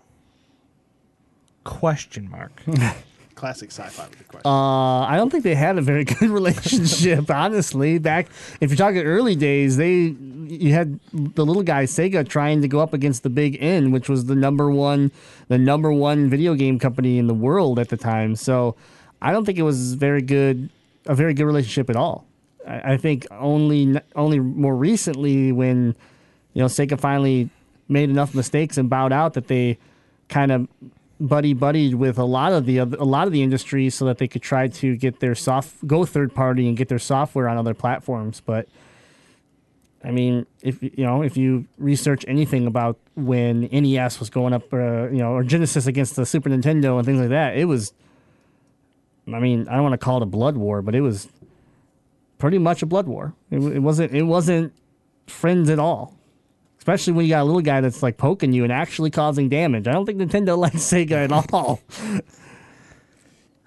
Question mark. Classic sci-fi with the question. Uh, I don't think they had a very good relationship, honestly. Back, if you're talking early days, they you had the little guy Sega trying to go up against the Big N, which was the number one, the number one video game company in the world at the time. So, I don't think it was very good, a very good relationship at all. I, I think only only more recently when you know Sega finally made enough mistakes and bowed out that they kind of buddy buddied with a lot of the other, a lot of the industry so that they could try to get their soft go third party and get their software on other platforms. But I mean if you know if you research anything about when NES was going up uh, you know or Genesis against the Super Nintendo and things like that it was I mean I don't want to call it a blood war but it was pretty much a blood war. It, it wasn't it wasn't friends at all Especially when you got a little guy that's like poking you and actually causing damage. I don't think Nintendo likes Sega at all.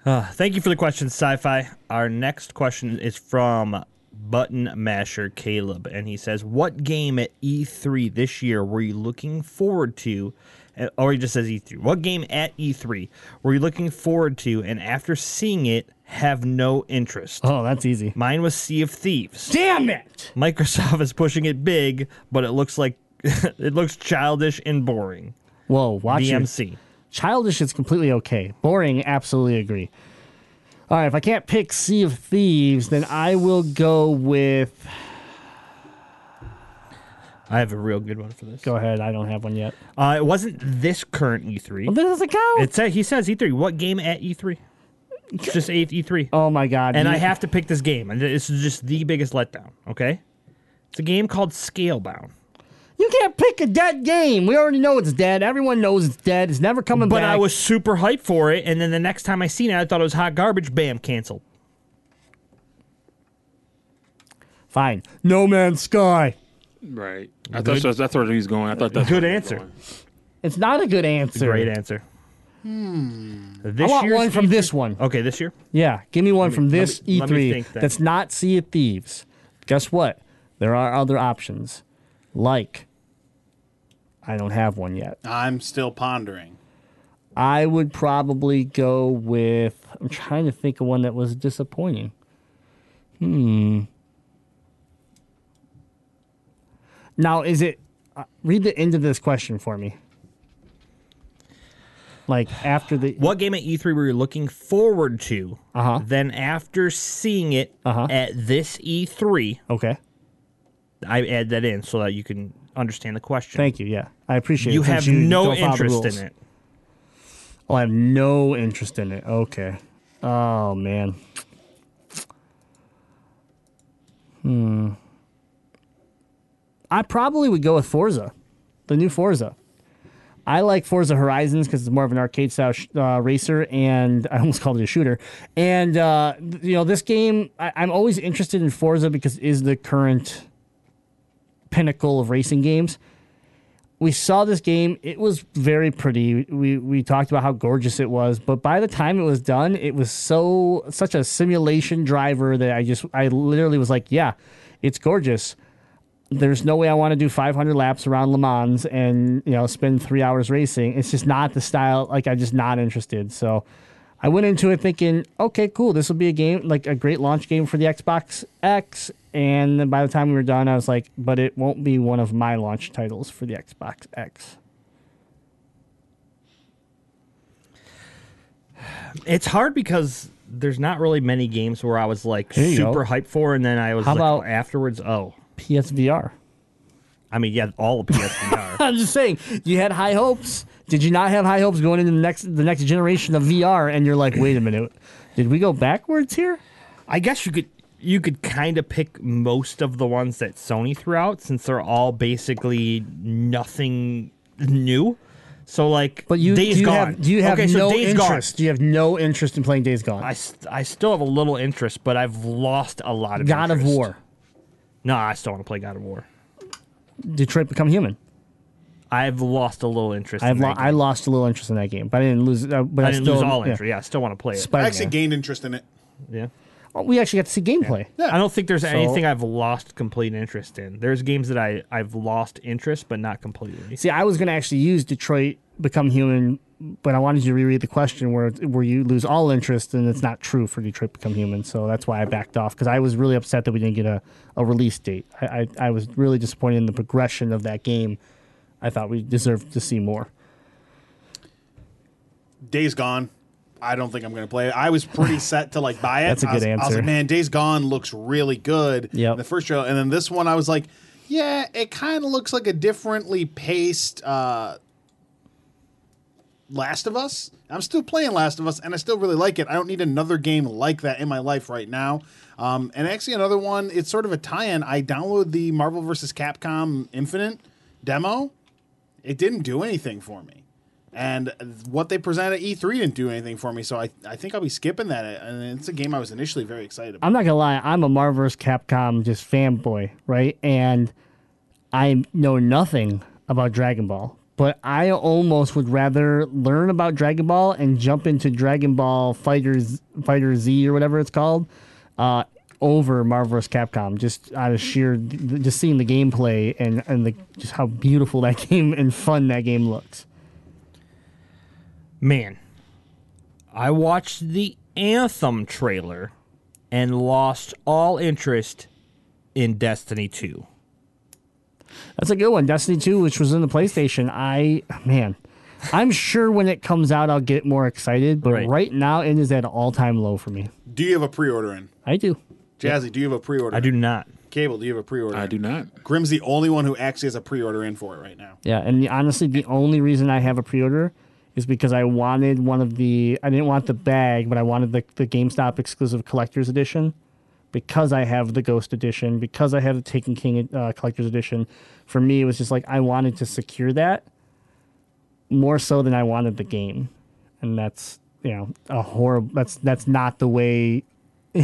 Uh, thank you for the question, Sci-Fi. Our next question is from Button Masher Caleb, and he says, "What game at E3 this year were you looking forward to?" Or he just says E3. What game at E3 were you looking forward to, and after seeing it, have no interest? Oh, that's easy. Mine was Sea of Thieves. Damn it! Microsoft is pushing it big, but it looks like it looks childish and boring. Whoa, watch your- Childish is completely okay. Boring, absolutely agree. All right, if I can't pick Sea of Thieves, then I will go with. I have a real good one for this. Go ahead. I don't have one yet. Uh, it wasn't this current E3. Well, that doesn't count. It said he says E3. What game at E3? It's just eighth E3. oh my god! and you- I have to pick this game, and this is just the biggest letdown. Okay, it's a game called Scalebound. You can't pick a dead game. We already know it's dead. Everyone knows it's dead. It's never coming But back. But I was super hyped for it, and then the next time I seen it, I thought it was hot garbage. Bam, canceled. fine. No Man's Sky. Right. I thought that's, that's where he was going. I thought that's a Good where he was answer. It's not a good answer. Great answer. Hmm. This I want one from E3 this one. Okay, this year. Yeah, give me one me- from this me- E3 think then. that's not Sea of Thieves. Guess what? There are other options. Like, I don't have one yet. I'm still pondering. I would probably go with. I'm trying to think of one that was disappointing. Hmm. Now, is it. Uh, read the end of this question for me. Like, after the. What game at E3 were you looking forward to? Uh-huh. Then after seeing it Uh-huh. at this E3, Okay. I add that in so that you can understand the question. Thank you. Yeah. I appreciate You it. have no don't follow the interest in it. Oh, I have no interest in it. Okay. Oh man. Hmm. I probably would go with Forza, the new Forza. I like Forza Horizons because it's more of an arcade style sh- uh, racer, and I almost called it a shooter. And uh, you know, this game, I- I'm always interested in Forza because it is the current pinnacle of racing games we saw this game. It was very pretty. We we talked about how gorgeous it was, but by the time it was done, it was so such a simulation driver that I just I literally was like, yeah, it's gorgeous. There's no way I want to do 500 laps around Le Mans and you know spend three hours racing. It's just not the style. Like I'm just not interested. So I went into it thinking, okay, cool. This will be a game like a great launch game for the Xbox X. And then by the time we were done, I was like, but it won't be one of my launch titles for the Xbox X. It's hard because there's not really many games where I was like super go. hyped for, and then I was How like about- afterwards. Oh, PSVR. I mean, yeah, all of PSVR. I'm just saying, you had high hopes. Did you not have high hopes going into the next the next generation of VR? And you're like, wait a minute, did we go backwards here? I guess you could you could kind of pick most of the ones that Sony threw out since they're all basically nothing new. So like, But you Days do you Gone. have do you have okay, so no Gone. interest? Do you have no interest in playing Days Gone? I, I still have a little interest, but I've lost a lot of God of. War, No, I still want to play God of War. Detroit Become Human. I've lost a little interest. I've in lo- that I game. lost a little interest in that game, but I didn't lose. Uh, but I, I didn't still, lose all yeah. interest. Yeah, I still want to play it. I Spider-Man. actually gained interest in it. yeah. Oh, we actually got to see gameplay. Yeah, I don't think there's So- anything I've lost complete interest in. There's games that I I've lost interest, but not completely. See, I was going to actually use Detroit Become Human, but I wanted you to reread the question where where you lose all interest, and it's not true for Detroit Become Human. So that's why I backed off because I was really upset that we didn't get a, a release date. I, I, I was really disappointed in the progression of that game. I thought we deserved to see more. Days Gone. I don't think I'm going to play it. I was pretty set to like buy it. That's a I was, good I was answer. like, man, Days Gone looks really good. Yeah. in The first trailer, and then this one, I was like, yeah, it kind of looks like a differently paced uh, Last of Us. I'm still playing Last of Us, and I still really like it. I don't need another game like that in my life right now. Um, and actually, another one. It's sort of a tie-in. I downloaded the Marvel vs. Capcom Infinite demo. It didn't do anything for me. And what they presented at E3 didn't do anything for me, so I, I think I'll be skipping that. And it's a game I was initially very excited about. I'm not gonna lie, I'm a Marvel vs. Capcom just fanboy, right? And I know nothing about Dragon Ball, but I almost would rather learn about Dragon Ball and jump into Dragon Ball Fighters Fighter Z or whatever it's called, uh, over Marvelous. Capcom. Just out of sheer, just seeing the gameplay and and the just how beautiful that game and fun that game looks. Man, I watched the Anthem trailer and lost all interest in Destiny 2. That's a good one. Destiny 2, which was in the PlayStation. I, man, I'm sure when it comes out, I'll get more excited, but Right. right, now, it is at an all time low for me. Do you have a pre-order in? I do. Jazzy, do you have a pre-order? I do not. Cable, do you have a pre-order? I do not. Grim's the only one who actually has a pre-order in for it right now. Yeah, and the, honestly, the only reason I have a pre-order is because I wanted one of the. I didn't want the bag, but I wanted the the GameStop exclusive collector's edition. Because I have the Ghost edition, because I have the Taken King uh, collector's edition, for me it was just like I wanted to secure that more so than I wanted the game, and that's you know a horrible. That's that's not the way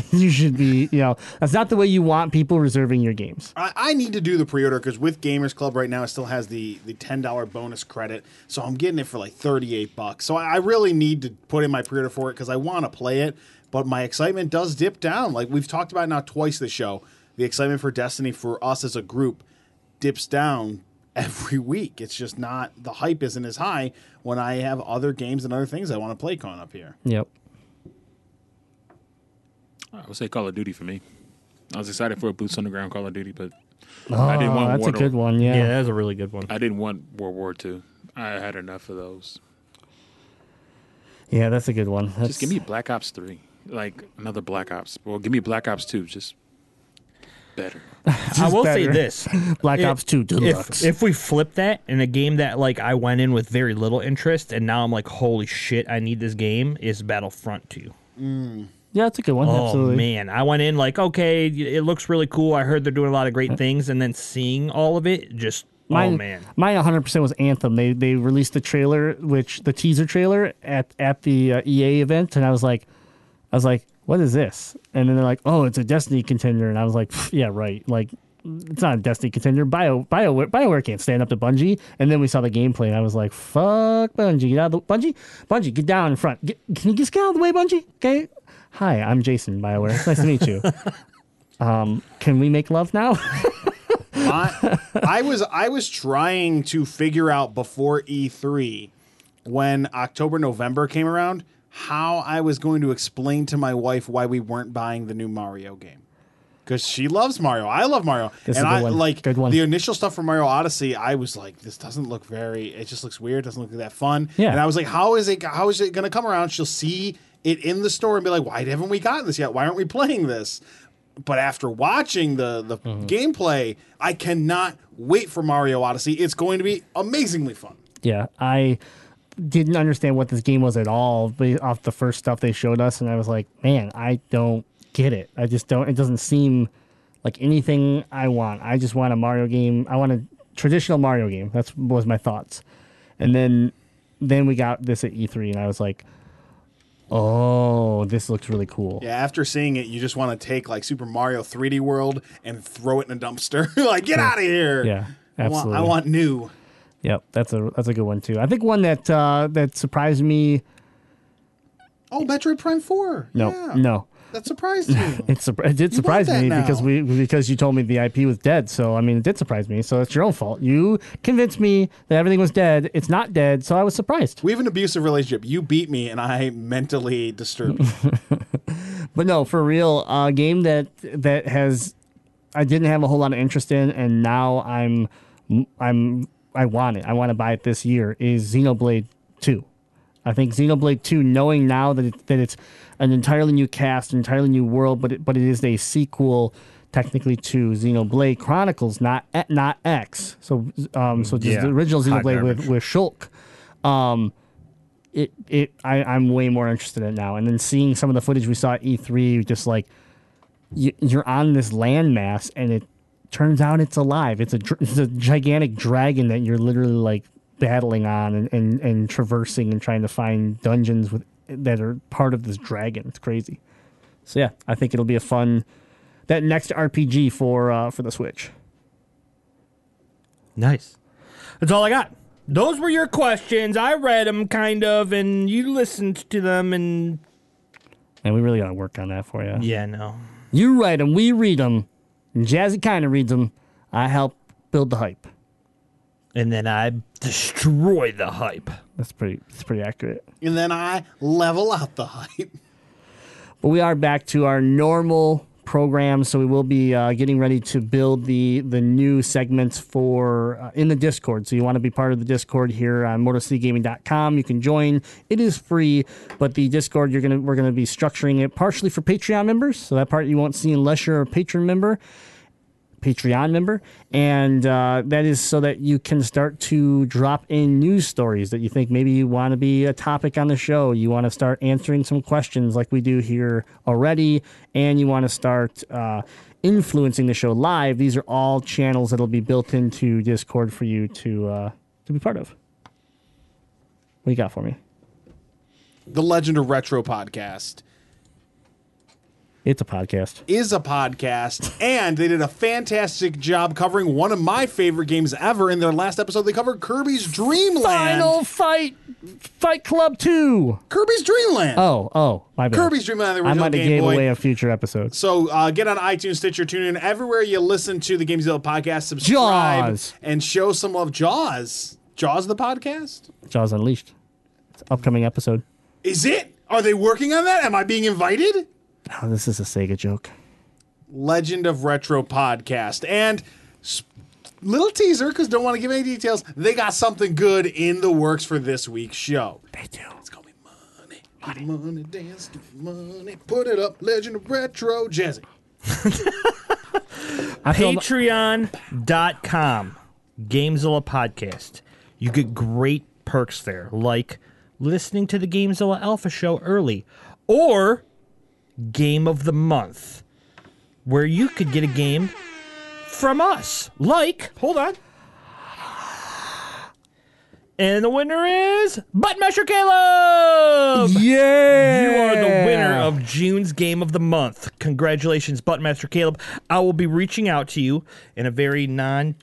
you should be. You know that's not the way you want people reserving your games. I, I need to do the pre-order because with Gamers Club right now, it still has the the ten dollar bonus credit, so I'm getting it for like thirty eight bucks. So I, I really need to put in my pre-order for it because I want to play it, but my excitement does dip down. Like we've talked about now twice this show, the excitement for Destiny for us as a group dips down every week. It's just not the hype isn't as high when I have other games and other things I want to play coming up here. Yep. I would say Call of Duty for me. I was excited for a Boots on the Ground Call of Duty, but Oh, I didn't oh, want that's War a good one. Yeah. Yeah, that's a really good one. I didn't want World War II. I had enough of those. Yeah, that's a good one. That's, Just give me Black Ops 3. Like another Black Ops. Well, give me Black Ops 2. Just better. I will say this: Black If- Ops 2 Deluxe. If, if we flip that in a game that like I went in with very little interest, and now I'm like, holy shit, I need this game, is Battlefront 2. Mm. Yeah, that's a good one. Oh Absolutely. man, I went in like, okay, it looks really cool. I heard they're doing a lot of great things, and then seeing all of it, just Mine, oh man, mine 100% was Anthem. They they released the trailer, which the teaser trailer at at the uh, EA event, and I was like, I was like, what is this? And then they're like, oh, it's a Destiny contender, and I was like, yeah, right. Like, it's not a Destiny contender. Bio Bio, Bioware can't stand up to Bungie. And then we saw the gameplay, and I was like, fuck Bungie, get out of the Bungie, Bungie, get down in front. Get, can you just get out of the way, Bungie? Okay. Hi, I'm Jason Bioware. It's nice to meet you. Um, can we make love now? I, I was I was trying to figure out before E3 when October November came around how I was going to explain to my wife why we weren't buying the new Mario game. Because she loves Mario, I love Mario, This is and I one. like Good one. the initial stuff from Mario Odyssey. I was like, this doesn't look very. It just looks weird. Doesn't look that fun. Yeah. And I was like, how is it? How is it going to come around? She'll see it in the store and be like, why haven't we gotten this yet? Why aren't we playing this? but after watching the the Mm-hmm. gameplay, I cannot wait for Mario Odyssey. It's going to be amazingly fun. Yeah, I didn't understand what this game was at all off the first stuff they showed us, and I was like, man, I don't get it. I just don't. It doesn't seem like anything I want. I just want a Mario game. I want a traditional Mario game. That's was my thoughts, and then then we got this at E3, and I was like, oh, this looks really cool. Yeah, after seeing it, you just want to take like Super Mario 3D World and throw it in a dumpster. like, get out of here. Yeah, I want, I want new. Yep, that's a that's a good one too. I think one that uh, that surprised me. Oh, Metroid Prime 4. No, Yeah. no. That surprised you. It, it did surprise that me because we because you told me the IP was dead. So I mean, it did surprise me. So it's your own fault. You convinced me that everything was dead. It's not dead. So I was surprised. we have an abusive relationship. You beat me, and I mentally disturbed you. But no, for real, a game that that has I didn't have a whole lot of interest in, and now I'm I'm I want it. I want to buy it this year. Is Xenoblade Two. I think Xenoblade Two, knowing now that it, that it's an entirely new cast, an entirely new world, but it, but it is a sequel technically to Xenoblade Chronicles, not not X. So um so just Yeah, the original Xenoblade with with Shulk. Um, it it I, I'm way more interested in it now. And then seeing some of the footage we saw at E3, just like you, you're on this landmass, and it turns out it's alive. It's a it's a gigantic dragon that you're literally like battling on and, and, and traversing and trying to find dungeons with that are part of this dragon. It's crazy. So yeah, I think it'll be a fun that next RPG for uh, for the Switch. Nice. That's all I got. Those were your questions. I read them kind of, and you listened to them, and And we really got to work on that for you. yeah, no. You write them, we read them. Jazzy kind of reads them. I help build the hype. And then I destroy the hype. That's pretty. That's pretty accurate. and then I level out the hype. But we are back to our normal program, so we will be uh, getting ready to build the the new segments for uh, in the Discord. So you want to be part of the Discord here on MotorCityGaming.com. You can join. It is free, but the Discord you're gonna we're gonna be structuring it partially for Patreon members. So that part you won't see unless you're a patron member. Patreon member, and uh, that is so that you can start to drop in news stories that you think maybe you want to be a topic on the show. You want to start answering some questions like we do here already, and you want to start uh, influencing the show live. These are all channels that'll be built into Discord for you to uh, to be part of. What you got for me? The Legend of Retro podcast It's a podcast. is a podcast, and they did a fantastic job covering one of my favorite games ever. In their last episode, they covered Kirby's Dream Land. Final Fight Fight Club Two. Kirby's Dream Land. Oh, oh, my bad. Kirby's Dream Land, the I original might have Game gave Boy. away a future episode. So uh, get on iTunes, Stitcher, TuneIn, everywhere you listen to the Games Gamezilla podcast. Subscribe Jaws. and show some love. Jaws, Jaws, the podcast. Jaws Unleashed. It's an upcoming episode. Is it? Are they working on that? Am I being invited? Oh, this is a Sega joke. Legend of Retro podcast and s- little teaser because don't want to give any details. They got something good in the works for this week's show. They do. It's gonna be money, money, money, dance to money. Put it up, Legend of Retro, Jazzy. I feel Patreon.com, Gamezilla podcast. You get great perks there, like listening to the Gamezilla Alpha show early, or Game of the Month, where you could get a game from us. Like, hold on. And the winner is Buttmasher Caleb! yeah. You are the winner of June's Game of the Month. Congratulations, Buttmaster Caleb. I will be reaching out to you in a very non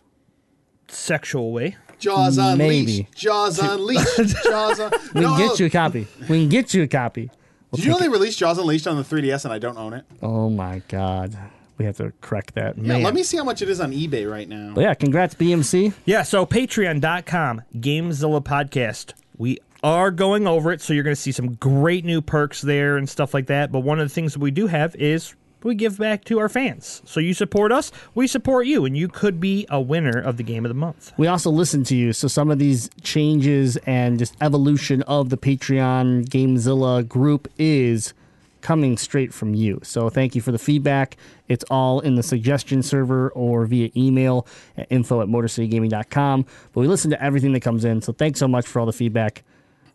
sexual way. Jaws Unleashed. Maybe. Jaws Unleashed. Jaws un- We No, can get you a copy. We can get you a copy. We'll Did you know take they released Jaws Unleashed on the 3DS and I don't own it? it. Oh my god. We have to correct that. Yeah, let me see how much it is on eBay right now. But yeah, congrats BMC. Yeah, so patreon.com, Gamezilla Podcast. We are going over it, so you're going to see some great new perks there and stuff like that. But one of the things that we do have is we give back to our fans. So you support us, we support you, and you could be a winner of the Game of the Month. We also listen to you, so some of these changes and just evolution of the Patreon Gamezilla group is coming straight from you. So thank you for the feedback. It's all in the suggestion server or via email at info at motorcitygaming.com. But we listen to everything that comes in, so thanks so much for all the feedback.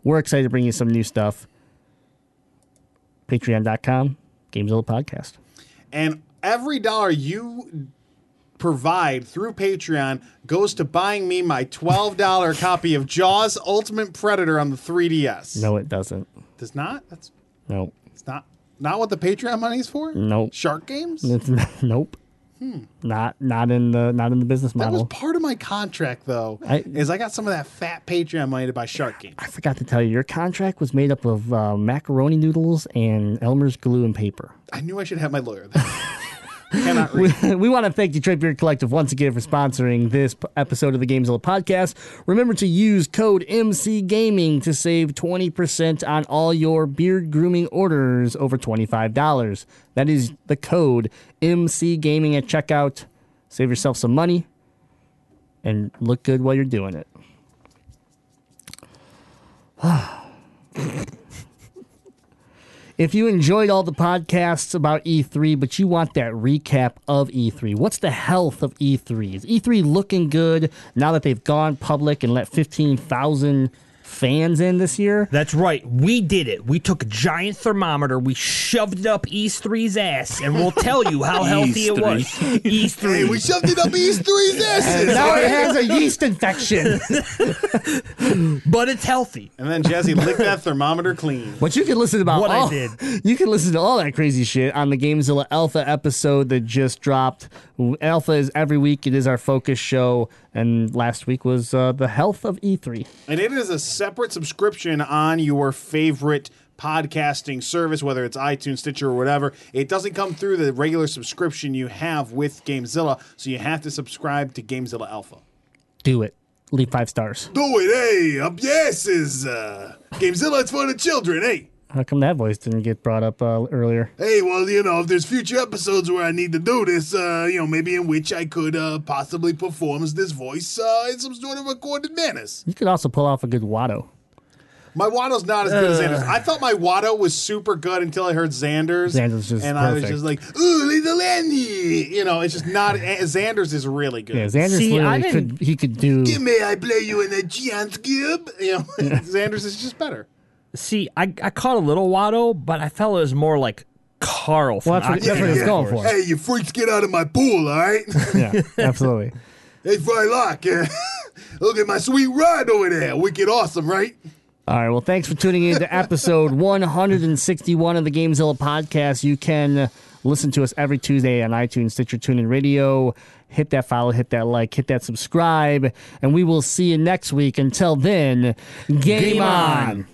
We're excited to bring you some new stuff. Patreon.com, Gamezilla Podcast. And every dollar you provide through Patreon goes to buying me my $12 copy of Jaws Ultimate Predator on the 3DS. No, it doesn't. Does not? That's No. it's not not what the Patreon money is for? Nope. Shark Games? It's not, nope. Not not in the not in the business model. That was part of my contract though. I- is I got some of that fat Patreon money to buy Shark Games. I forgot to tell you, your contract was made up of uh, macaroni noodles and Elmer's glue and paper. I knew I should have my lawyer. Cannot read. We, we want to thank Detroit Beard Collective once again for sponsoring this episode of the Gamezilla podcast. Remember to use code MC Gaming to save 20% on all your beard grooming orders over $25. That is the code MC Gaming at checkout. Save yourself some money and look good while you're doing it. If you enjoyed all the podcasts about E3, but you want that recap of E3, what's the health of E3? Is E3 looking good now that they've gone public and let 15,000 fans in this year? That's right. We did it. We took a giant thermometer, we shoved it up East3's ass, and we'll tell you how healthy it was. East3. Hey, we shoved it up East 3's asses. Now it has a yeast infection. but it's healthy. And then Jazzy licked that thermometer clean. But you can listen about What I all, did. You can listen to all that crazy shit on the Gamezilla Alpha episode that just dropped. Alpha is every week. It is our focus show, and last week was uh, the health of E E3. And it is a separate subscription on your favorite podcasting service, whether it's iTunes, Stitcher, or whatever. It doesn't come through the regular subscription you have with Gamezilla, so you have to subscribe to Gamezilla Alpha. Do it. Leave five stars. Do it, hey! Up yes is uh, Gamezilla. It's for the children, hey. How come that voice didn't get brought up uh, earlier? Hey, well, you know, if there's future episodes where I need to do this, uh, you know, maybe in which I could uh, possibly perform as this voice uh, in some sort of recorded manners. You could also pull off a good Watto. My Watto's not as good as Uh. Xander's. I thought my Watto was super good until I heard Xander's. Xander's just and I was perfect. just like, ooh, little Andy. You know, it's just not. Xander's is really good. Yeah, Xander's See, I literally didn't- could he could do. Give me, I play you in a giant cube. You know, Xander's is just better. See, I, I caught a little Watto, but I felt it was more like Carl from Well, that's what- that's what Oxygen it's going for. Hey, you freaks, get out of my pool, all right? Yeah, absolutely. hey, Frylock, uh, look at my sweet ride over there. Wicked awesome, right? All right. Well, thanks for tuning in to episode 161 of the Gamezilla podcast. You can listen to us every Tuesday on iTunes, Stitcher, TuneIn Radio. Hit that follow, hit that like, hit that subscribe, and we will see you next week. Until then, game, on.